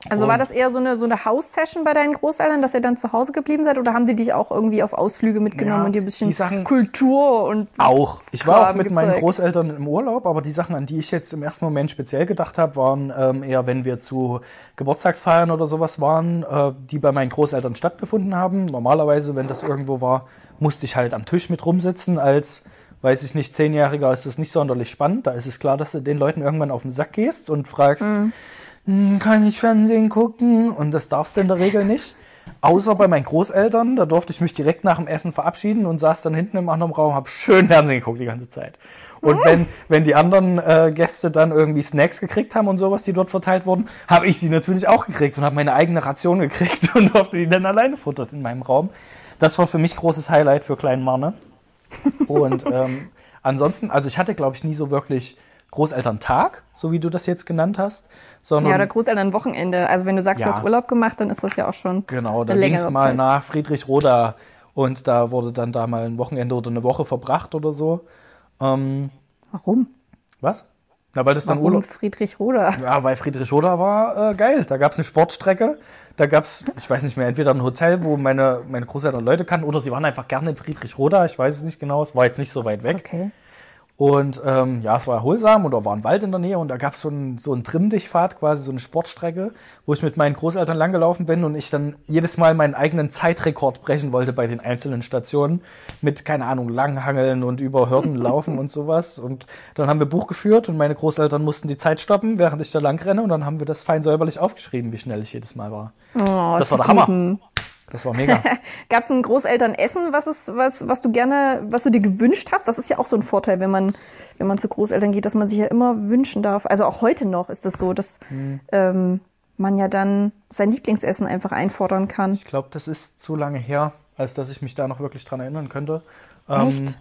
Also war das eher so eine, so eine House-Session bei deinen Großeltern, dass ihr dann zu Hause geblieben seid? Oder haben die dich auch irgendwie auf Ausflüge mitgenommen Ja, und dir ein bisschen Sachen- Kultur und Auch. Ich war auch mit meinen gezeigt. Großeltern im Urlaub, aber die Sachen, an die ich jetzt im ersten Moment speziell gedacht habe, waren ähm, eher, wenn wir zu Geburtstagsfeiern oder sowas waren, äh, die bei meinen Großeltern stattgefunden haben. Normalerweise, wenn das irgendwo war, musste ich halt am Tisch mit rumsitzen. Als, weiß ich nicht, Zehnjähriger ist das nicht sonderlich spannend. Da ist es klar, dass du den Leuten irgendwann auf den Sack gehst und fragst, Mhm. "Hm, kann ich Fernsehen gucken? Und das darfst du in der Regel nicht. Außer bei meinen Großeltern, da durfte ich mich direkt nach dem Essen verabschieden und saß dann hinten im anderen Raum, hab schön Fernsehen geguckt die ganze Zeit. Und wenn, wenn die anderen äh, Gäste dann irgendwie Snacks gekriegt haben und sowas, die dort verteilt wurden, habe ich die natürlich auch gekriegt und habe meine eigene Ration gekriegt und durfte die dann alleine futtern in meinem Raum. Das war für mich großes Highlight für kleinen Marne. Und ähm, ansonsten, also ich hatte, glaube ich, nie so wirklich Großelterntag, so wie du das jetzt genannt hast, sondern ja, oder Großeltern Wochenende. Also wenn du sagst, du Ja. hast Urlaub gemacht, dann ist das ja auch schon Genau, da eine ging es mal Zeit. nach Friedrichroda und da wurde dann da mal ein Wochenende oder eine Woche verbracht oder so. Ähm, Warum? was? Na, weil das dann Warum Urlaub. Friedrich Roder? Ja, weil Friedrichroda war äh, geil. Da gab es eine Sportstrecke. Da gab es, ich weiß nicht mehr, entweder ein Hotel, wo meine, meine Großeltern Leute kannten, oder sie waren einfach gerne in Friedrichroda. Ich weiß es nicht genau. Es war jetzt nicht so weit weg. Okay. Und ähm, ja, es war erholsam und da war ein Wald in der Nähe und da gab es so einen so einen Trimm-Dich-Pfad, quasi so eine Sportstrecke, wo ich mit meinen Großeltern langgelaufen bin und ich dann jedes Mal meinen eigenen Zeitrekord brechen wollte bei den einzelnen Stationen mit, keine Ahnung, Langhangeln und über Hürden laufen und sowas. Und dann haben wir Buch geführt und meine Großeltern mussten die Zeit stoppen, während ich da lang renne und dann haben wir das fein säuberlich aufgeschrieben, wie schnell ich jedes Mal war. Oh, Das war der Hammer. Das war mega. Gab es ein Großelternessen, was ist, was, was du gerne, was du dir gewünscht hast? Das ist ja auch so ein Vorteil, wenn man, wenn man zu Großeltern geht, dass man sich ja immer wünschen darf. Also auch heute noch ist es das so, dass Hm. ähm, man ja dann sein Lieblingsessen einfach einfordern kann. Ich glaube, das ist zu lange her, als dass ich mich da noch wirklich dran erinnern könnte. Ähm, Echt?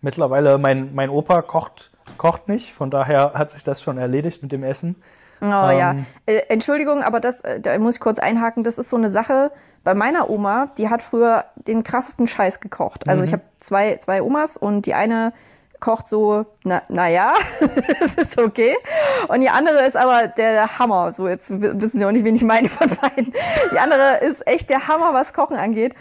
Mittlerweile, mein, mein Opa kocht, kocht nicht, von daher hat sich das schon erledigt mit dem Essen. Oh ja. Ähm. Äh, Entschuldigung, aber das, äh, da muss ich kurz einhaken, das ist so eine Sache. Bei meiner Oma, die hat früher den krassesten Scheiß gekocht. Also ich habe zwei, zwei Omas und die eine kocht so, na, naja, das ist okay. Und die andere ist aber der Hammer. So, jetzt wissen Sie auch nicht, wen ich meine von beiden. Die andere ist echt der Hammer, was Kochen angeht.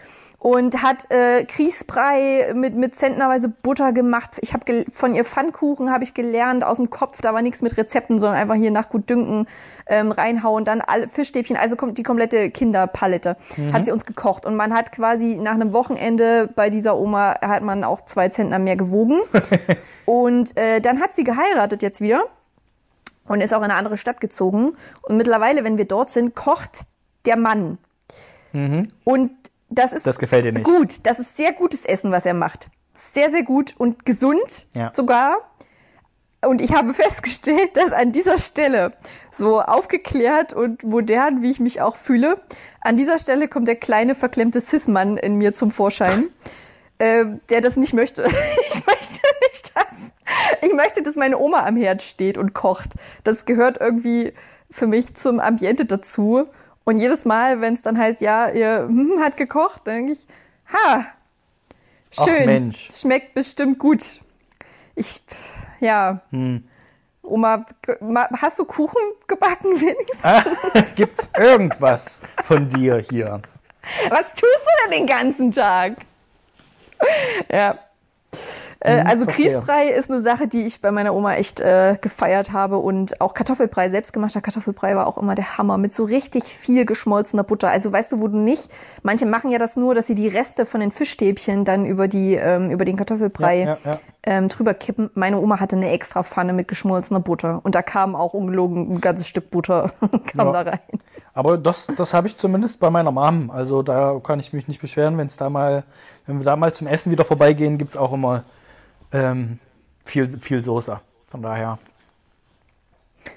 Und hat äh, Grießbrei mit, mit zentnerweise Butter gemacht. Ich habe von ihr Pfannkuchen habe ich gelernt aus dem Kopf. Da war nichts mit Rezepten, sondern einfach hier nach Gutdünken ähm, reinhauen. Dann alle Fischstäbchen, also kommt die komplette Kinderpalette hat sie uns gekocht. Und man hat quasi nach einem Wochenende bei dieser Oma hat man auch zwei Zentner mehr gewogen. Und äh, dann hat sie geheiratet jetzt wieder und ist auch in eine andere Stadt gezogen. Und mittlerweile, wenn wir dort sind, kocht der Mann. Und das ist Das gefällt dir nicht. gut. Das ist sehr gutes Essen, was er macht. Sehr, sehr gut und gesund Ja. sogar. Und ich habe festgestellt, dass an dieser Stelle, so aufgeklärt und modern, wie ich mich auch fühle, an dieser Stelle kommt der kleine verklemmte Cis-Mann in mir zum Vorschein, ähm, der das nicht möchte. Ich möchte nicht, dass ich möchte, dass meine Oma am Herd steht und kocht. Das gehört irgendwie für mich zum Ambiente dazu. Und jedes Mal, wenn es dann heißt, ja, ihr hm, hat gekocht, denke ich, ha, Ach, schön, Mensch. schmeckt bestimmt gut. Ich, ja. Hm. Oma, hast du Kuchen gebacken wenigstens? Ah, Gibt's irgendwas von dir hier? Was tust du denn den ganzen Tag? Ja. Äh, also Hm, verstehe. Grießbrei ist eine Sache, die ich bei meiner Oma echt äh, gefeiert habe und auch Kartoffelbrei, selbstgemachter Kartoffelbrei war auch immer der Hammer mit so richtig viel geschmolzener Butter. Also weißt du, wo du nicht, manche machen ja das nur, dass sie die Reste von den Fischstäbchen dann über die ähm, über den Kartoffelbrei Ja, ja, ja. Ähm, drüber kippen. Meine Oma hatte eine extra Pfanne mit geschmolzener Butter und da kam auch ungelogen ein ganzes Stück Butter kam da rein. Aber das, das habe ich zumindest bei meiner Mom. Also da kann ich mich nicht beschweren, wenn es da mal, wenn wir da mal zum Essen wieder vorbeigehen, gibt's auch immer ähm, viel, viel Soße. Von daher.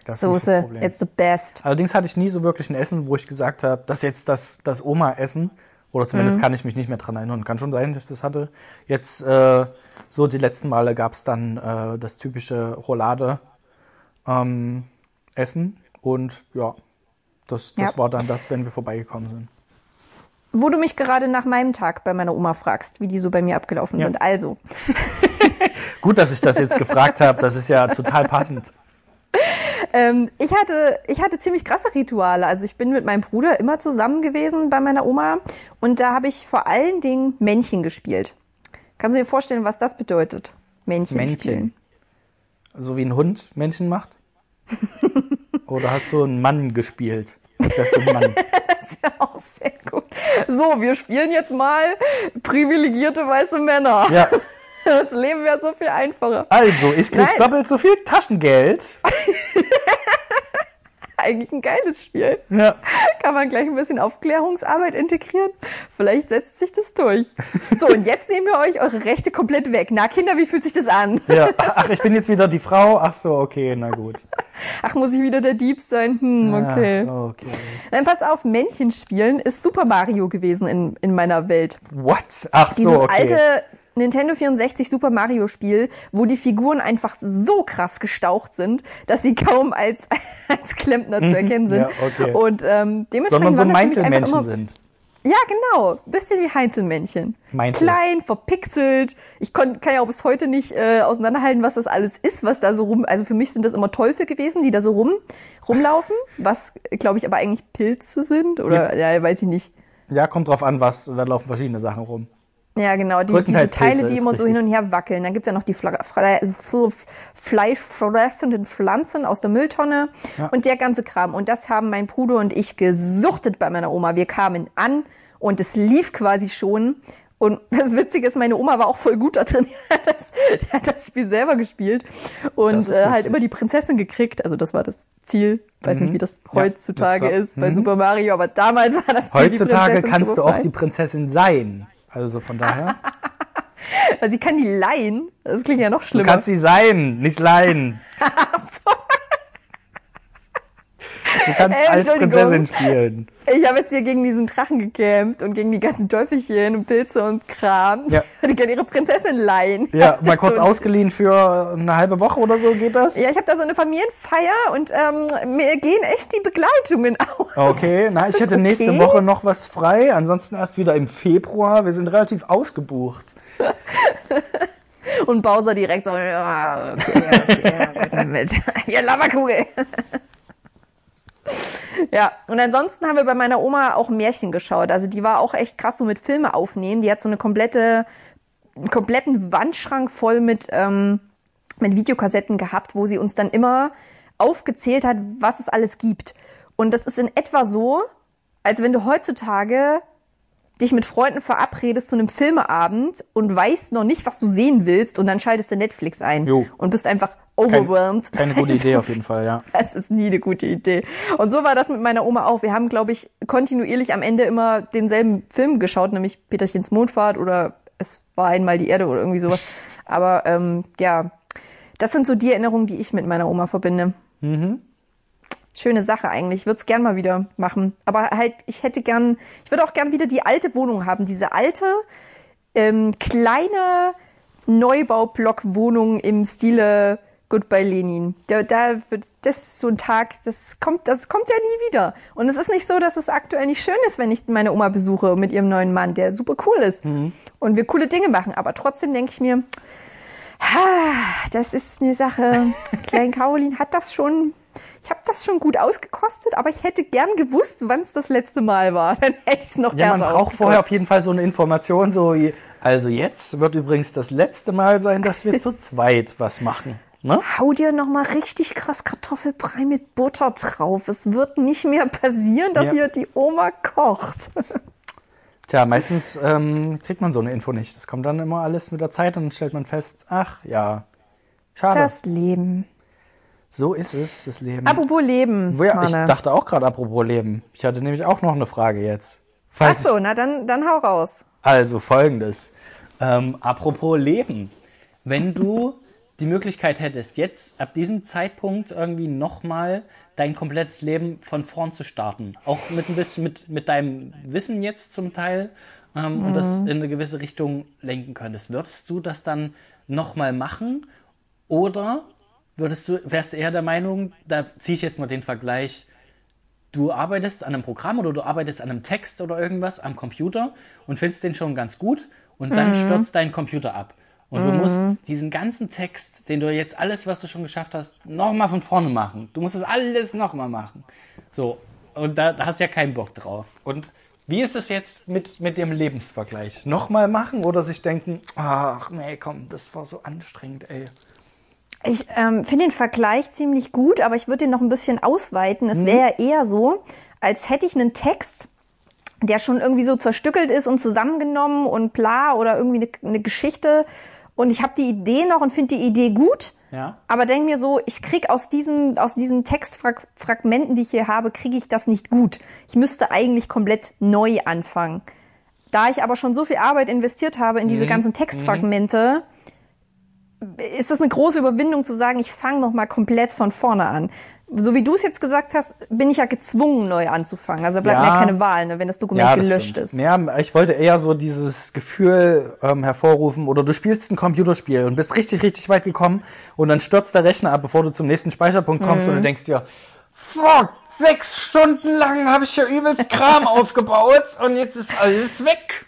Das ist nicht das Soße, it's the best. Allerdings hatte ich nie so wirklich ein Essen, wo ich gesagt habe, das ist jetzt das, das Oma-Essen. Oder zumindest Mhm. kann ich mich nicht mehr dran erinnern. Kann schon sein, dass ich das hatte. Jetzt, äh, so die letzten Male gab's dann äh, das typische Roulade ähm, Essen. Und ja, das, das Ja. war dann das, wenn wir vorbeigekommen sind. Wo du mich gerade nach meinem Tag bei meiner Oma fragst, wie die so bei mir abgelaufen Ja. sind. Also, Gut, dass ich das jetzt gefragt habe. Das ist ja total passend. Ähm, ich, hatte, ich hatte ziemlich krasse Rituale. Also ich bin mit meinem Bruder immer zusammen gewesen bei meiner Oma und da habe ich vor allen Dingen Männchen gespielt. Kannst du dir vorstellen, was das bedeutet? Männchen, Männchen. spielen. So wie ein Hund Männchen macht? Oder hast du einen Mann gespielt? Das du ein Mann. Das ist ja auch sehr gut. So, wir spielen jetzt mal privilegierte weiße Männer. Ja. Das Leben wäre so viel einfacher. Also, ich krieg Nein. doppelt so viel Taschengeld. Eigentlich ein geiles Spiel. Ja. Kann man gleich ein bisschen Aufklärungsarbeit integrieren? Vielleicht setzt sich das durch. So, und jetzt nehmen wir euch eure Rechte komplett weg. Na, Kinder, wie fühlt sich das an? ja. Ach, ich bin jetzt wieder die Frau. Ach so, okay, na gut. Ach, muss ich wieder der Dieb sein? Hm, okay. Ah, okay. Nein, pass auf, Männchen spielen ist Super Mario gewesen in, in meiner Welt. What? Ach Dieses so, okay. alte Nintendo 64 Super Mario Spiel, wo die Figuren einfach so krass gestaucht sind, dass sie kaum als, als Klempner zu erkennen sind. Mhm. Ja, okay. Und ähm, dementsprechend Sondern so Meinzelmännchen immer- sind. Ja, genau. Bisschen wie Heinzelmännchen. Meinzel. Klein, verpixelt. Ich kon, kann ja auch bis heute nicht äh, auseinanderhalten, was das alles ist, was da so rum. Also für mich sind das immer Teufel gewesen, die da so rum rumlaufen, was glaube ich aber eigentlich Pilze sind oder ja, weiß ich nicht. Ja, kommt drauf an, was. Da laufen verschiedene Sachen rum. Ja, genau, die, diese Größtenteils Teile, die immer so hin und her wackeln. Dann gibt's ja noch die fleischfressenden Pflanzen aus der Mülltonne Ja. und der ganze Kram. Und das haben mein Bruder und ich gesuchtet bei meiner Oma. Wir kamen an und es lief quasi schon. Und das Witzige ist, meine Oma war auch voll gut da drin. Die hat das, die hat das Spiel selber gespielt und Das äh, halt immer die Prinzessin gekriegt. Also das war das Ziel. Weiß nicht, wie das Ja, heutzutage das war- ist bei Mhm. Super Mario, aber damals war das Ziel, Heutzutage kannst du auch die Prinzessin sein. Also von daher. Weil sie kann die leihen. Das klingt ja noch Du schlimmer. kannst sie sein, nicht leihen. Du kannst als. Prinzessin spielen. Ich habe jetzt hier gegen diesen Drachen gekämpft und gegen die ganzen Teufelchen und Pilze und Kram. Ja. Die können ihre Prinzessin leihen. Ja, mal kurz so- ausgeliehen für eine halbe Woche oder so geht das? Ja, ich habe da so eine Familienfeier und ähm, mir gehen echt die Begleitungen aus. Okay, na, ich hätte das nächste okay? Woche noch was frei, ansonsten erst wieder im Februar. Wir sind relativ ausgebucht. Und Bowser direkt so, ja, okay, okay, okay, mit. Hier, Lavakugel. Ja, und ansonsten haben wir bei meiner Oma auch Märchen geschaut. Also die war auch echt krass so mit Filme aufnehmen. Die hat so eine komplette, einen kompletten Wandschrank voll mit, ähm, mit Videokassetten gehabt, wo sie uns dann immer aufgezählt hat, was es alles gibt. Und das ist in etwa so, als wenn du heutzutage dich mit Freunden verabredest zu einem Filmeabend und weißt noch nicht, was du sehen willst und dann schaltest du Netflix ein Jo. und bist einfach overwhelmed. Keine gute Idee auf jeden Fall, ja. Das ist nie eine gute Idee. Und so war das mit meiner Oma auch. Wir haben, glaube ich, kontinuierlich am Ende immer denselben Film geschaut, nämlich Peterchens Mondfahrt oder Es war einmal die Erde oder irgendwie sowas. Aber ähm, ja, das sind so die Erinnerungen, die ich mit meiner Oma verbinde. Schöne Sache eigentlich. Ich würde es gern mal wieder machen. Aber halt, ich hätte gern, ich würde auch gern wieder die alte Wohnung haben. Diese alte, ähm, kleine Neubaublock-Wohnung im Stile Goodbye Lenin. Da, da wird, das ist so ein Tag, das kommt, das kommt ja nie wieder. Und es ist nicht so, dass es aktuell nicht schön ist, wenn ich meine Oma besuche mit ihrem neuen Mann, der super cool ist. Und wir coole Dinge machen. Aber trotzdem denke ich mir, ha, das ist eine Sache. Klein Caroline hat das schon, ich habe das schon gut ausgekostet, aber ich hätte gern gewusst, wann es das letzte Mal war. Dann hätte ich es noch Ja, man braucht vorher auf jeden Fall so eine Information, so, je- also jetzt wird übrigens das letzte Mal sein, dass wir zu zweit was machen. Ne? Hau dir noch mal richtig krass Kartoffelbrei mit Butter drauf. Es wird nicht mehr passieren, dass Ja. hier die Oma kocht. Tja, meistens ähm, kriegt man so eine Info nicht. Das kommt dann immer alles mit der Zeit und dann stellt man fest, ach ja, schade. Das Leben. so ist es, das Leben. Apropos Leben, ja, ich Manne. dachte auch gerade apropos Leben. Ich hatte nämlich auch noch eine Frage jetzt. Ach Falls so, na dann, dann hau raus. Also folgendes. Ähm, apropos Leben. Wenn du die Möglichkeit hättest, jetzt ab diesem Zeitpunkt irgendwie nochmal dein komplettes Leben von vorn zu starten, auch mit ein bisschen mit, mit deinem Wissen jetzt zum Teil ähm, und das in eine gewisse Richtung lenken könntest, würdest du das dann nochmal machen? Oder würdest du, wärst du eher der Meinung, da ziehe ich jetzt mal den Vergleich, du arbeitest an einem Programm oder du arbeitest an einem Text oder irgendwas am Computer und findest den schon ganz gut und dann stürzt dein Computer ab. Und du musst diesen ganzen Text, den du jetzt alles, was du schon geschafft hast, nochmal von vorne machen. Du musst das alles nochmal machen. So. Und da, da hast du ja keinen Bock drauf. Und wie ist es jetzt mit, mit dem Lebensvergleich? Nochmal machen oder sich denken, ach nee, komm, das war so anstrengend, ey. Ich ähm, finde den Vergleich ziemlich gut, aber ich würde den noch ein bisschen ausweiten. Es wäre ja eher so, als hätte ich einen Text, der schon irgendwie so zerstückelt ist und zusammengenommen und bla oder irgendwie eine, eine Geschichte und ich habe die Idee noch und finde die Idee gut, Ja. aber denk mir so, ich krieg aus diesen aus diesen Textfragmenten, die ich hier habe, kriege ich das nicht gut. Ich müsste eigentlich komplett neu anfangen. Da ich aber schon so viel Arbeit investiert habe in diese ganzen Textfragmente, ist es eine große Überwindung zu sagen, ich fange noch mal komplett von vorne an. So wie du es jetzt gesagt hast, bin ich ja gezwungen, neu anzufangen. Also bleibt Ja. mir keine Wahl, ne, wenn das Dokument das gelöscht stimmt. ist. Ja, ich wollte eher so dieses Gefühl ähm, hervorrufen, oder du spielst ein Computerspiel und bist richtig, richtig weit gekommen und dann stürzt der Rechner ab, bevor du zum nächsten Speicherpunkt kommst Mhm. und du denkst dir, fuck, sechs Stunden lang habe ich hier übelst Kram aufgebaut und jetzt ist alles weg.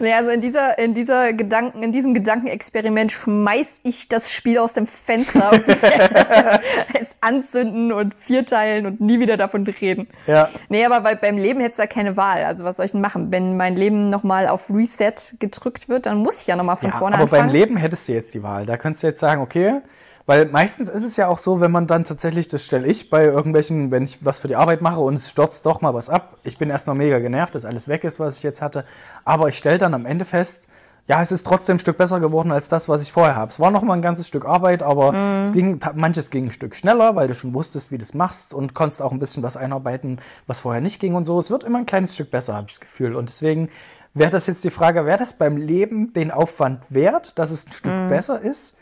Ja, also in dieser, in dieser Gedanken, in diesem Gedankenexperiment schmeiß ich das Spiel aus dem Fenster und es anzünden und vierteilen und nie wieder davon reden. Ja. Nee, aber bei, beim Leben hättest du ja keine Wahl. Also was soll ich denn machen? Wenn mein Leben nochmal auf Reset gedrückt wird, dann muss ich ja nochmal von Ja, vorne aber anfangen. beim Leben hättest du jetzt die Wahl. Da könntest du jetzt sagen, okay, weil meistens ist es ja auch so, wenn man dann tatsächlich, das stelle ich bei irgendwelchen, wenn ich was für die Arbeit mache und es stürzt doch mal was ab. Ich bin erstmal mega genervt, dass alles weg ist, was ich jetzt hatte. Aber ich stelle dann am Ende fest, ja, es ist trotzdem ein Stück besser geworden als das, was ich vorher habe. Es war noch mal ein ganzes Stück Arbeit, aber Mhm. es ging, manches ging ein Stück schneller, weil du schon wusstest, wie du es machst und konntest auch ein bisschen was einarbeiten, was vorher nicht ging und so. Es wird immer ein kleines Stück besser, habe ich das Gefühl. Und deswegen wäre das jetzt die Frage, wäre das beim Leben den Aufwand wert, dass es ein Stück Mhm. besser ist?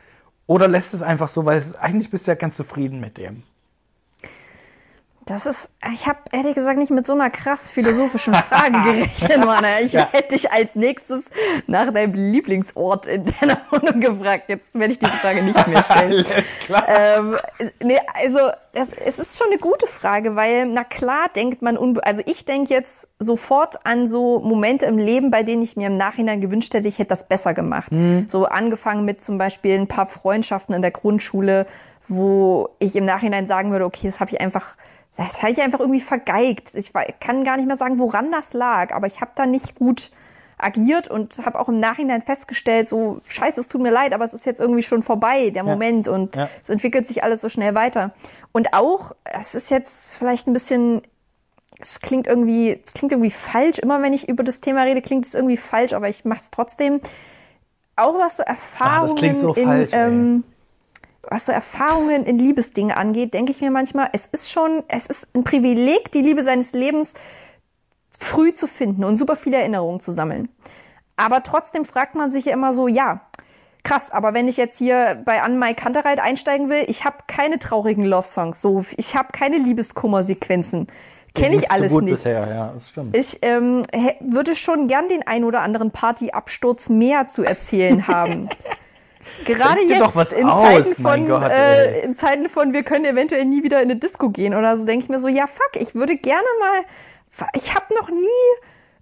Oder lässt es einfach so, weil es, eigentlich bist du ja ganz zufrieden mit dem? Das ist, ich habe ehrlich gesagt nicht mit so einer krass philosophischen Frage gerechnet, Mann. Ich Ja. hätte dich als nächstes nach deinem Lieblingsort in deiner Wohnung gefragt. Jetzt werde ich diese Frage nicht mehr stellen. Ähm, nee, also das, es ist schon eine gute Frage, weil na klar denkt man, unbe also ich denke jetzt sofort an so Momente im Leben, bei denen ich mir im Nachhinein gewünscht hätte, ich hätte das besser gemacht. So angefangen mit zum Beispiel ein paar Freundschaften in der Grundschule, wo ich im Nachhinein sagen würde, okay, das habe ich einfach das habe ich einfach irgendwie vergeigt. Ich kann gar nicht mehr sagen, woran das lag, aber ich habe da nicht gut agiert und habe auch im Nachhinein festgestellt, so scheiße, es tut mir leid, aber es ist jetzt irgendwie schon vorbei, der Moment und Ja. es entwickelt sich alles so schnell weiter. Und auch, es ist jetzt vielleicht ein bisschen, es klingt irgendwie, es klingt irgendwie falsch. Immer wenn ich über das Thema rede, klingt es irgendwie falsch, aber ich mache es trotzdem. Auch was so Erfahrungen klingt so in, falsch, ähm, was so Erfahrungen in Liebesdingen angeht, denke ich mir manchmal, es ist schon, es ist ein Privileg, die Liebe seines Lebens früh zu finden und super viele Erinnerungen zu sammeln. Aber trotzdem fragt man sich ja immer so, ja, krass, aber wenn ich jetzt hier bei Anne-Mai Kantereit einsteigen will, ich habe keine traurigen Love-Songs, so, ich habe keine Liebeskummer-Sequenzen. Kenne ich alles so gut nicht. bisher, ja, das stimmt. Ich ähm, würde schon gern den ein oder anderen Partyabsturz mehr zu erzählen haben. Gerade jetzt in, aus, Zeiten von, Gott, äh, in Zeiten von, wir können eventuell nie wieder in eine Disco gehen oder so, denke ich mir so, ja fuck, ich würde gerne mal, ich habe noch nie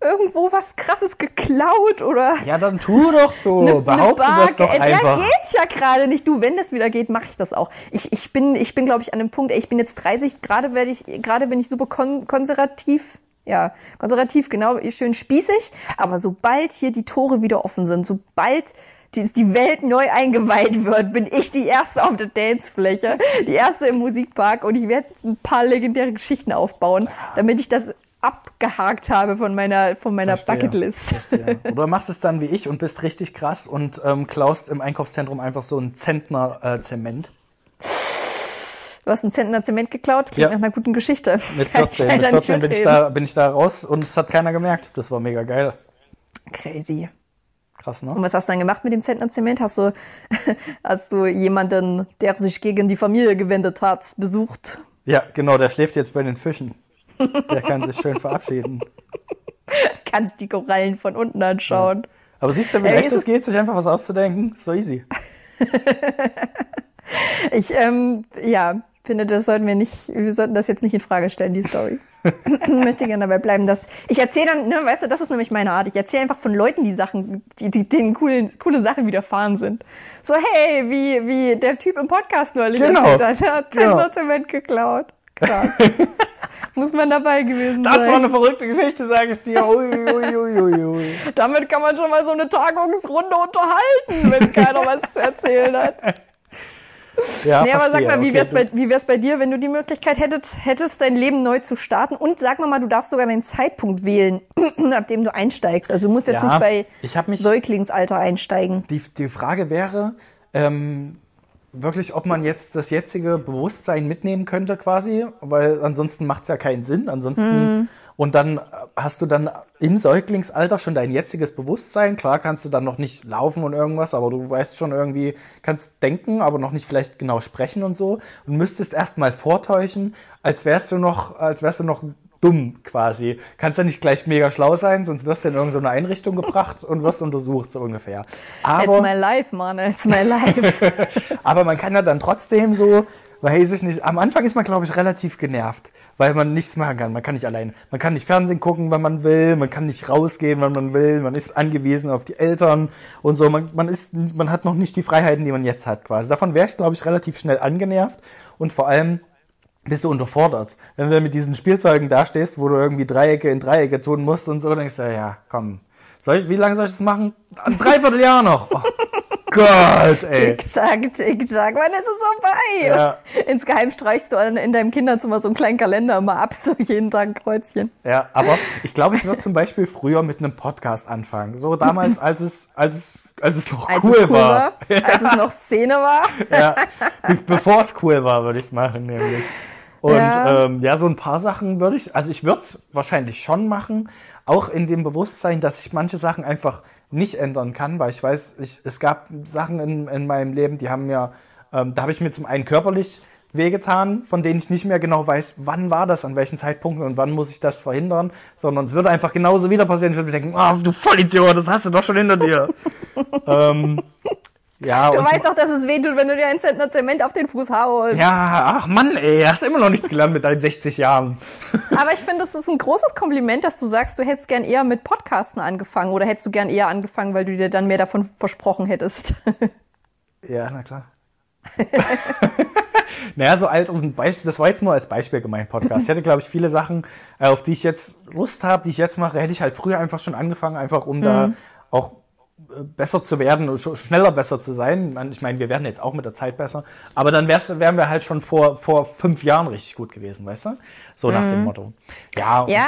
irgendwo was Krasses geklaut oder Ja, dann tu doch so. eine, Behaupte Bar das doch einfach. Ja, geht ja gerade nicht. Du, wenn das wieder geht, mache ich das auch. Ich, ich bin, ich bin, glaube ich, an dem Punkt, ey, ich bin jetzt 30, gerade werde ich, gerade bin ich super kon konservativ. Ja, konservativ, genau, schön spießig. Aber sobald hier die Tore wieder offen sind, sobald die, die Welt neu eingeweiht wird, bin ich die Erste auf der Dancefläche, die Erste im Musikpark und ich werde ein paar legendäre Geschichten aufbauen, damit ich das abgehakt habe von meiner, von meiner Verstehe. Bucketlist. Oder machst es dann wie ich und bist richtig krass und ähm, klaust im Einkaufszentrum einfach so einen Zentner äh, Zement. Du hast einen Zentner Zement geklaut, klingt Ja. nach einer guten Geschichte. Mit Kann ich 14, mit leider nicht 14 bin ich, da, bin ich da raus und es hat keiner gemerkt. Das war mega geil. Crazy. Krass, Und ne? was hast du dann gemacht mit dem Zentner Zement? Hast du, hast du jemanden, der sich gegen die Familie gewendet hat, besucht? Ja, genau, der schläft jetzt bei den Fischen. Der kann sich schön verabschieden. Kannst die Korallen von unten anschauen. Aber siehst du, wie leicht es- geht, sich einfach was auszudenken? So easy. Ich, ähm, ja, finde, das sollten wir nicht, wir sollten das jetzt nicht in Frage stellen, die Story. möchte gerne dabei bleiben, dass ich erzähle dann, ne, weißt du, das ist nämlich meine Art. Ich erzähle einfach von Leuten die Sachen, die, die denen coole, coole Sachen widerfahren sind. So, hey, wie, wie der Typ im Podcast neulich Genau. erzählt hat, der hat sein Genau. Sortiment geklaut. Krass. Muss man dabei gewesen Das war sein. eine verrückte Geschichte, sage ich dir. Ui, ui, ui, ui. Damit kann man schon mal so eine Tagungsrunde unterhalten, wenn keiner was zu erzählen hat. Ja, Nee, aber sag mal, wie Okay, wär's, du- bei, wie wär's bei dir, wenn du die Möglichkeit hättest, hättest, dein Leben neu zu starten? Und sag mal mal, du darfst sogar den Zeitpunkt wählen, ab dem du einsteigst. Also du musst jetzt Ja, nicht bei mich- Säuglingsalter einsteigen. Die, die Frage wäre ähm, wirklich, ob man jetzt das jetzige Bewusstsein mitnehmen könnte quasi, weil ansonsten macht es ja keinen Sinn. Ansonsten und dann äh, hast du dann im Säuglingsalter schon dein jetziges Bewusstsein. Klar kannst du dann noch nicht laufen und irgendwas, aber du weißt schon irgendwie, kannst denken, aber noch nicht vielleicht genau sprechen und so und müsstest erstmal vortäuschen, als wärst du noch, als wärst du noch dumm quasi. Kannst ja nicht gleich mega schlau sein, sonst wirst du in irgendeine Einrichtung gebracht und wirst untersucht, so ungefähr. It's Aber, my life, Mann, it's my life. aber man kann ja dann trotzdem so, weiß ich nicht, am Anfang ist man, glaube ich, relativ genervt, weil man nichts machen kann. Man kann nicht allein, man kann nicht Fernsehen gucken, wenn man will, man kann nicht rausgehen, wenn man will, man ist angewiesen auf die Eltern und so. Man, man, ist, man hat noch nicht die Freiheiten, die man jetzt hat quasi. Davon wäre ich, glaube ich, relativ schnell angenervt und vor allem bist du unterfordert. Wenn du mit diesen Spielzeugen dastehst, wo du irgendwie Dreiecke in Dreiecke tun musst und so, denkst du, ja, komm. Soll ich, wie lange soll ich das machen? Ein Dreivierteljahr noch. Oh Gott, ey. Tick-Tack, Tick-Tack, wann ist es vorbei? Ja. Insgeheim streichst du in, in deinem Kinderzimmer so einen kleinen Kalender immer ab, so jeden Tag ein Kreuzchen. Ja, aber ich glaube, ich würde zum Beispiel früher mit einem Podcast anfangen. So damals, als es, als es, als es noch Als cool es cool war. war, als es noch Szene war. Ja, be- bevor es cool war, würde ich es machen, nämlich. Und Ja. ja. Ähm, ja, so ein paar Sachen würde ich, also ich würde es wahrscheinlich schon machen, auch in dem Bewusstsein, dass ich manche Sachen einfach nicht ändern kann, weil ich weiß, ich, es gab Sachen in, in meinem Leben, die haben mir, ähm, da habe ich mir zum einen körperlich wehgetan, von denen ich nicht mehr genau weiß, wann war das, an welchen Zeitpunkten und wann muss ich das verhindern, sondern es würde einfach genauso wieder passieren. Ich würde mir denken, ah, du Vollidiot, das hast du doch schon hinter dir. ähm, ja, Du weißt doch, dass es weh tut, wenn du dir ein Zentner Zement auf den Fuß haust. ja, ach Mann, ey, hast immer noch nichts gelernt mit deinen 60 Jahren. Aber ich finde, es ist ein großes Kompliment, dass du sagst, du hättest gern eher mit Podcasten angefangen oder hättest du gern eher angefangen, weil du dir dann mehr davon versprochen hättest. Ja, na klar. naja, so als ein Beispiel, das war jetzt nur als Beispiel gemeint, Podcast. Ich hätte, glaube ich, viele Sachen, äh, auf die ich jetzt Lust habe, die ich jetzt mache, hätte ich halt früher einfach schon angefangen, einfach um da auch besser zu werden und sch- schneller besser zu sein. Ich meine, wir werden jetzt auch mit der Zeit besser, aber dann wär's, wären wir halt schon vor, vor fünf Jahren richtig gut gewesen, weißt du? So nach dem Motto. Ja, und- ja,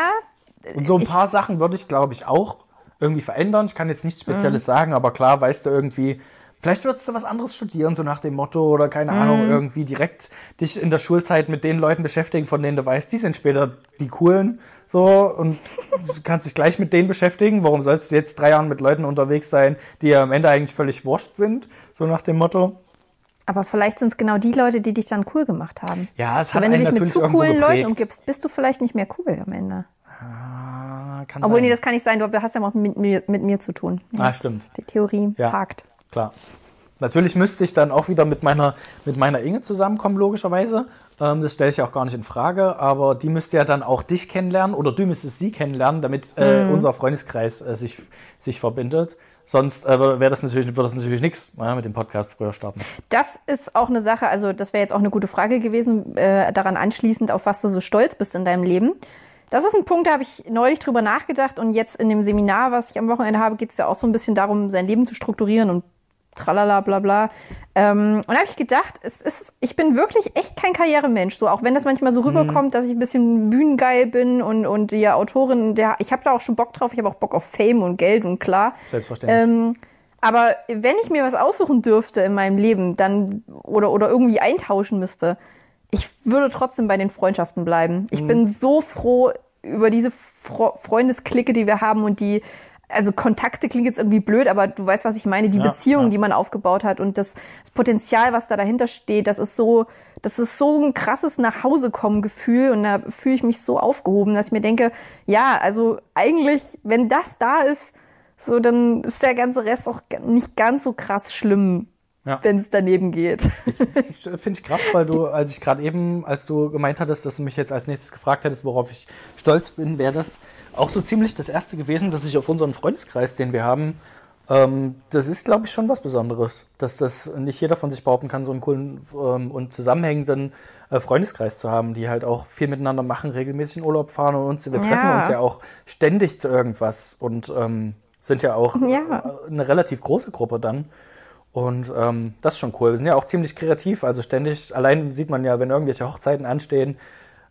und so ein paar Sachen würde ich, glaube ich, auch irgendwie verändern. Ich kann jetzt nichts Spezielles sagen, aber klar, weißt du irgendwie, vielleicht würdest du was anderes studieren, so nach dem Motto, oder keine Ahnung, irgendwie direkt dich in der Schulzeit mit den Leuten beschäftigen, von denen du weißt, die sind später die coolen, so, und du kannst dich gleich mit denen beschäftigen. Warum sollst du jetzt drei Jahren mit Leuten unterwegs sein, die ja am Ende eigentlich völlig wurscht sind, so nach dem Motto? aber vielleicht sind es genau die Leute, die dich dann cool gemacht haben. Ja, es So, hat wenn du dich mit zu coolen Leuten umgibst, bist du vielleicht nicht mehr cool am Ende. Ah, kann Obwohl, sein. nee, das kann nicht sein. Du hast ja auch mit mir, mit mir zu tun. Ah, das- stimmt. Die Theorie Ja. hakt. Klar. Natürlich müsste ich dann auch wieder mit meiner, mit meiner Inge zusammenkommen, logischerweise. Ähm, das stelle ich auch gar nicht in Frage, aber die müsste ja dann auch dich kennenlernen oder du müsstest sie kennenlernen, damit äh, unser Freundeskreis äh, sich, sich verbindet. Sonst äh, wäre das natürlich, würde das natürlich nichts ja, mit dem Podcast früher starten. Das ist auch eine Sache, also das wäre jetzt auch eine gute Frage gewesen, äh, daran anschließend, auf was du so stolz bist in deinem Leben. Das ist ein Punkt, da habe ich neulich drüber nachgedacht und jetzt in dem Seminar, was ich am Wochenende habe, geht es ja auch so ein bisschen darum, sein Leben zu strukturieren und tralala, bla bla. Ähm, und da habe ich gedacht, es ist, ich bin wirklich echt kein Karrieremensch. So, auch wenn das manchmal so rüberkommt, dass ich ein bisschen bühnengeil bin und, und die Autorin, der, ich habe da auch schon Bock drauf, ich habe auch Bock auf Fame und Geld und klar. Selbstverständlich. Ähm, aber wenn ich mir was aussuchen dürfte in meinem Leben, dann oder oder irgendwie eintauschen müsste, ich würde trotzdem bei den Freundschaften bleiben. Ich bin so froh über diese Fro Freundesklicke, die wir haben und die also Kontakte klingt jetzt irgendwie blöd, aber du weißt, was ich meine, die Ja, Beziehung, ja. die man aufgebaut hat und das, das Potenzial, was da dahinter steht, das ist so, das ist so ein krasses Nachhausekommen-Gefühl und da fühle ich mich so aufgehoben, dass ich mir denke, ja, also eigentlich, wenn das da ist, so, dann ist der ganze Rest auch nicht ganz so krass schlimm. Ja. wenn es daneben geht. Finde ich krass, weil du, als ich gerade eben, als du gemeint hattest, dass du mich jetzt als nächstes gefragt hättest, worauf ich stolz bin, wäre das auch so ziemlich das erste gewesen, dass ich auf unseren Freundeskreis, den wir haben, ähm, das ist, glaube ich, schon was Besonderes, dass das nicht jeder von sich behaupten kann, so einen coolen ähm, und zusammenhängenden äh, Freundeskreis zu haben, die halt auch viel miteinander machen, regelmäßig in Urlaub fahren und uns, wir treffen Ja. uns ja auch ständig zu irgendwas und ähm, sind ja auch Ja. äh, eine relativ große Gruppe dann. Und ähm, das ist schon cool. Wir sind ja auch ziemlich kreativ, also ständig, allein sieht man ja, wenn irgendwelche Hochzeiten anstehen,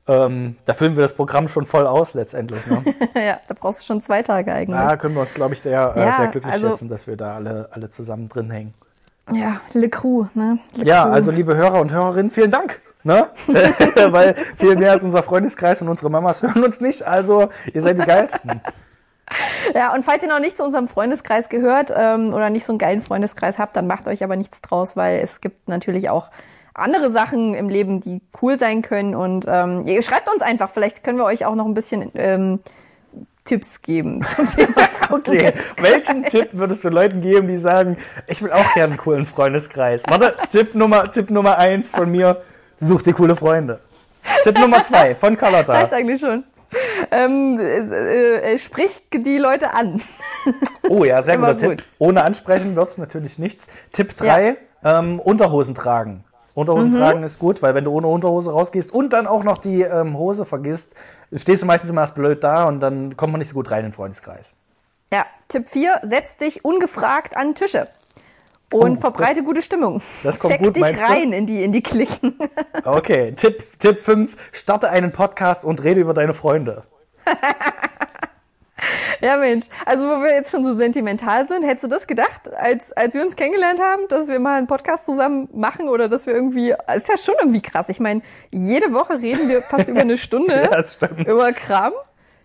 ähm, da füllen wir das Programm schon voll aus letztendlich. Ne? ja, da brauchst du schon zwei Tage eigentlich. da können wir uns, glaube ich, sehr, äh, Ja, sehr glücklich also- schätzen, dass wir da alle, alle zusammen drin hängen. Ja, Le Crew, ne? Le Ja, Crew. also liebe Hörer und Hörerinnen, vielen Dank. Ne? Weil viel mehr als unser Freundeskreis und unsere Mamas hören uns nicht, also ihr seid die geilsten. Ja, und falls ihr noch nicht zu unserem Freundeskreis gehört ähm, oder nicht so einen geilen Freundeskreis habt, dann macht euch aber nichts draus, weil es gibt natürlich auch andere Sachen im Leben, die cool sein können. Und ähm, ihr schreibt uns einfach, vielleicht können wir euch auch noch ein bisschen ähm, Tipps geben zum Thema Okay, welchen Tipp würdest du Leuten geben, die sagen, ich will auch gerne einen coolen Freundeskreis? Warte, Tipp Nummer, Tipp Nummer eins von mir, such dir coole Freunde. Tipp Nummer zwei von Carlotta. Reicht eigentlich schon. Ähm, äh, äh, sprich die Leute an. Oh ja, sehr guter Tipp. gut. Ohne ansprechen wird's natürlich nichts. Tipp drei: ähm, Unterhosen tragen. Unterhosen Mhm. tragen ist gut, weil wenn du ohne Unterhose rausgehst und dann auch noch die ähm, Hose vergisst, stehst du meistens immer erst blöd da und dann kommt man nicht so gut rein in den Freundeskreis. Ja, Tipp 4, setz dich ungefragt an Tische. Und Oh, verbreite gute Stimmung. das kommt Zeck gut, dich meinst du? rein in die, in die Klicken. Okay, Tipp, Tipp 5, starte einen Podcast und rede über deine Freunde. Ja, Mensch. Also, wo wir jetzt schon so sentimental sind, hättest du das gedacht, als, als wir uns kennengelernt haben, dass wir mal einen Podcast zusammen machen oder dass wir irgendwie, ist ja schon irgendwie krass. Ich meine, jede Woche reden wir fast über eine Stunde Ja, das stimmt. über Kram.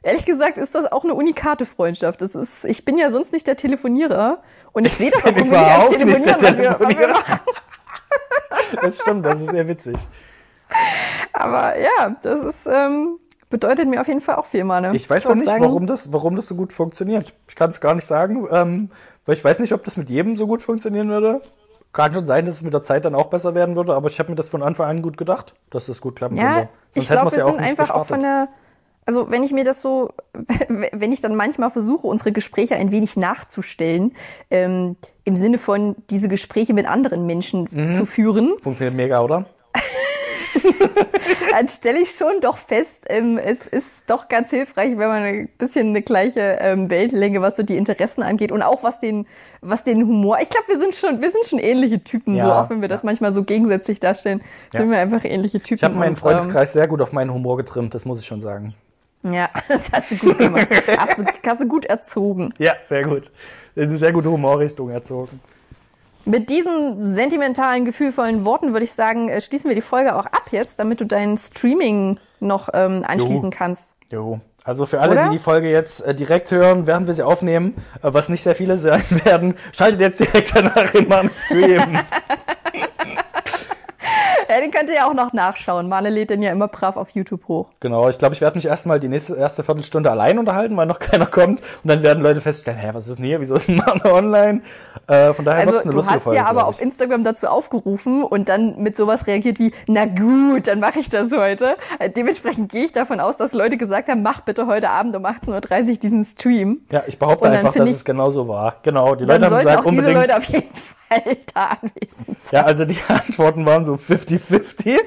Ehrlich gesagt ist das auch eine unikate Freundschaft. Das ist, ich bin ja sonst nicht der Telefonierer und ich sehe das auch irgendwie nicht als überhaupt nicht der Telefonieren, was wir, was wir machen. Das stimmt, das ist sehr witzig. Aber ja, das ist, ähm, bedeutet mir auf jeden Fall auch viel, Mane. Ich weiß auch würd nicht, sagen, warum das, warum das so gut funktioniert. Ich kann es gar nicht sagen, ähm, weil ich weiß nicht, ob das mit jedem so gut funktionieren würde. Kann schon sein, dass es mit der Zeit dann auch besser werden würde, aber ich habe mir das von Anfang an gut gedacht, dass das gut klappen Ja, würde. ich hätten glaube, wir ja auch sind einfach auch von gestartet. der, also wenn ich mir das so, wenn ich dann manchmal versuche, unsere Gespräche ein wenig nachzustellen, ähm, im Sinne von diese Gespräche mit anderen Menschen Mhm. zu führen, Funktioniert mega, oder? Dann stelle ich schon doch fest, ähm, es ist doch ganz hilfreich, wenn man ein bisschen eine gleiche ähm, Wellenlänge, was so die Interessen angeht und auch was den, was den Humor. Ich glaube, wir sind schon, wir sind schon ähnliche Typen, so Ja, auch wenn wir das manchmal so gegensätzlich darstellen, Ja. sind wir einfach ähnliche Typen. Ich habe meinen und, Freundeskreis sehr gut auf meinen Humor getrimmt, das muss ich schon sagen. Ähm, ja, das hast du gut gemacht. hast, du, hast du gut erzogen. Ja, sehr gut. In eine sehr gute Humorrichtung erzogen. Mit diesen sentimentalen, gefühlvollen Worten würde ich sagen, äh, schließen wir die Folge auch ab jetzt, damit du dein Streaming noch ähm, anschließen Jo. kannst. Jo. Also für alle, Oder? die die Folge jetzt äh, direkt hören, während wir sie aufnehmen, äh, was nicht sehr viele sein werden, schaltet jetzt direkt danach in meinen Stream. Ja, den könnt ihr ja auch noch nachschauen. Mane lädt den ja immer brav auf YouTube hoch. genau, ich glaube, ich werde mich erstmal die nächste erste Viertelstunde allein unterhalten, weil noch keiner kommt. Und dann werden Leute feststellen, hä, was ist denn hier? Wieso ist ein Mann online? Äh, von daher Also wird's eine du lustige hast Folge. ja aber auf. Instagram dazu aufgerufen und dann mit sowas reagiert wie, na gut, dann mache ich das heute. Äh, Dementsprechend gehe ich davon aus, dass Leute gesagt haben, mach bitte heute Abend um 18.30 Uhr diesen Stream. Ja, ich behaupte einfach, dass ich- es genau so war. Genau, die Leute haben gesagt, auch diese unbedingt. Leute auf jeden Fall da anwesend sein. Ja, also die Antworten waren so 50-50.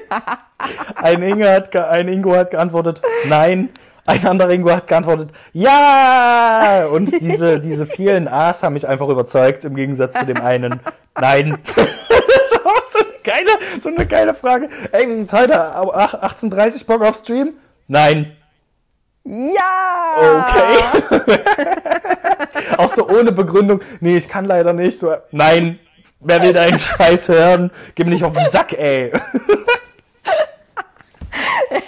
Ein, Inge hat ein Ingo hat geantwortet, nein. Ein anderer Ingo hat geantwortet, ja! Und diese, diese vielen A's haben mich einfach überzeugt, im Gegensatz zu dem einen, nein. das war so eine geile, so eine geile Frage. Ey, wie sieht's heute? au- ach, 18.30 Bock auf Stream? Nein. Ja! Okay. Auch so ohne Begründung, nee, ich kann leider nicht. So, nein, wer will deinen Scheiß hören? Gib mir nicht auf den Sack, ey.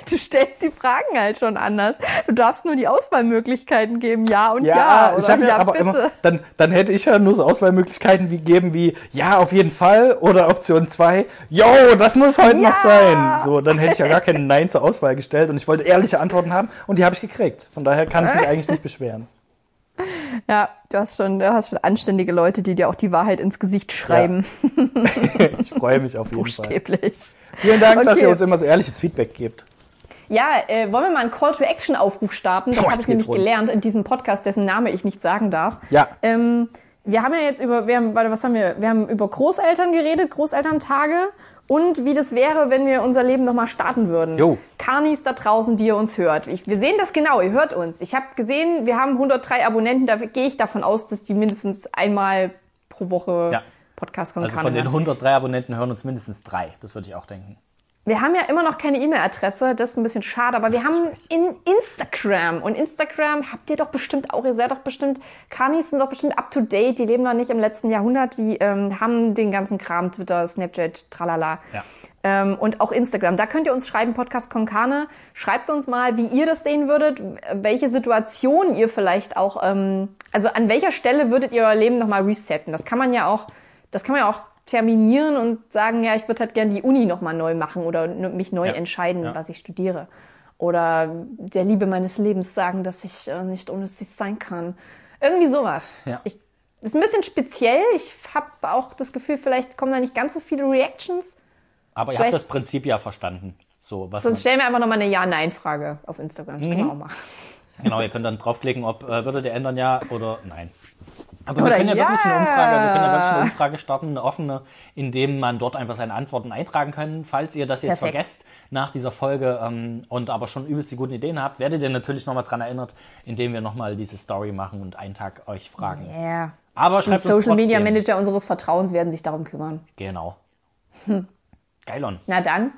Du stellst die Fragen halt schon anders. Du darfst nur die Auswahlmöglichkeiten geben, ja und ja. Ja, ich oder habe ja, aber bitte. immer, dann, dann hätte ich ja nur so Auswahlmöglichkeiten wie geben wie, ja, auf jeden Fall oder Option 2, yo, das muss heute Ja. noch sein. So, dann hätte ich ja gar kein Nein zur Auswahl gestellt und ich wollte ehrliche Antworten haben und die habe ich gekriegt. Von daher kann ich mich eigentlich nicht beschweren. Ja, du hast schon, du hast schon anständige Leute, die dir auch die Wahrheit ins Gesicht schreiben. ich freue mich auf jeden Fall. Buchstäblich. Vielen Dank, dass Okay. ihr uns immer so ehrliches Feedback gebt. Ja, äh, wollen wir mal einen Call-to-Action-Aufruf starten? Das habe ich nämlich rund. gelernt in diesem Podcast, dessen Name ich nicht sagen darf. Ja. Ähm, wir haben ja jetzt über, wir haben, warte, was haben wir? Wir haben über Großeltern geredet, Großelterntage und wie das wäre, wenn wir unser Leben nochmal starten würden. Jo. Karnis da draußen, die ihr uns hört. Ich, wir sehen das genau, ihr hört uns. Ich habe gesehen, wir haben 103 Abonnenten, da gehe ich davon aus, dass die mindestens einmal pro Woche Ja. Podcast von Also von den hören. 103 Abonnenten hören uns mindestens drei. Das würde ich auch denken. Wir haben ja immer noch keine E-Mail-Adresse, das ist ein bisschen schade, aber wir haben in Instagram und Instagram habt ihr doch bestimmt auch, ihr seid doch bestimmt, Kanis sind doch bestimmt up to date, die leben noch nicht im letzten Jahrhundert, die ähm, haben den ganzen Kram, Twitter, Snapchat, tralala. Ja. Ähm, und auch Instagram. Da könnt ihr uns schreiben, Podcast Konkane. Schreibt uns mal, wie ihr das sehen würdet, welche Situation ihr vielleicht auch, ähm, also an welcher Stelle würdet ihr euer Leben nochmal resetten. Das kann man ja auch, das kann man ja auch terminieren und sagen, ja, ich würde halt gerne die Uni nochmal neu machen oder mich neu Ja, entscheiden, ja. was ich studiere. Oder der Liebe meines Lebens sagen, dass ich äh, nicht ohne sie sein kann. Irgendwie sowas. Ja. Ich, ist ein bisschen speziell. Ich habe auch das Gefühl, vielleicht kommen da nicht ganz so viele Reactions. Aber ihr habt Vielleicht- das Prinzip ja verstanden. So, was Sonst stellen wir einfach nochmal eine Ja-Nein-Frage auf Instagram. Das Mhm. können wir auch machen. genau, ihr könnt dann draufklicken, ob äh, würdet ihr ändern ja oder nein. Aber wir Oder können ja, wirklich eine ja. Umfrage, wir können ja wirklich eine Umfrage starten, eine offene, in dem man dort einfach seine Antworten eintragen kann. Falls ihr das jetzt Perfekt. vergesst nach dieser Folge ähm, und aber schon übelst die guten Ideen habt, werdet ihr natürlich nochmal dran erinnert, indem wir nochmal diese Story machen und einen Tag euch fragen. Yeah. Aber Die schreibt uns Social Media trotzdem. Manager unseres Vertrauens werden sich darum kümmern. Genau. Geilon. Na dann,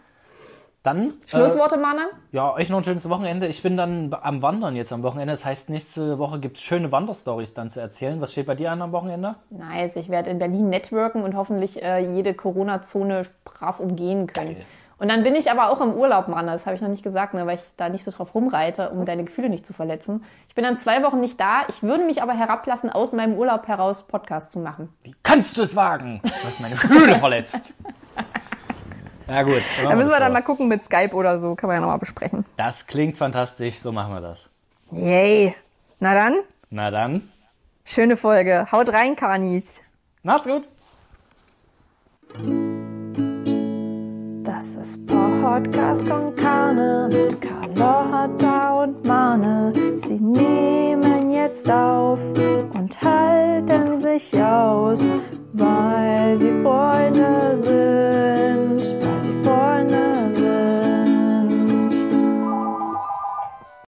Dann äh, Schlussworte, Mana? Ja, euch noch ein schönes Wochenende. Ich bin dann am Wandern jetzt am Wochenende. Das heißt, nächste Woche gibt's schöne Wanderstories dann zu erzählen. Was steht bei dir an am Wochenende? Nice. Ich werde in Berlin networken und hoffentlich äh, jede Corona-Zone brav umgehen können. Geil. Und dann bin ich aber auch im Urlaub, Mann. Das habe ich noch nicht gesagt, ne, weil ich da nicht so drauf rumreite, um deine Gefühle nicht zu verletzen. Ich bin dann zwei Wochen nicht da. Ich würde mich aber herablassen, aus meinem Urlaub heraus Podcast zu machen. Wie kannst du es wagen? Du hast meine Gefühle verletzt. Ja gut. dann Da müssen wir dann so. mal gucken mit Skype oder so. Kann man ja nochmal besprechen. Das klingt fantastisch. So machen wir das. Yay. Na dann, Na dann. schöne Folge. Haut rein, Kanis. Macht's gut. Das ist Podcast con Carne mit Carlotta und Mane. Sie nehmen jetzt auf und halten sich aus, weil sie Freunde sind, weil sie Freunde sind.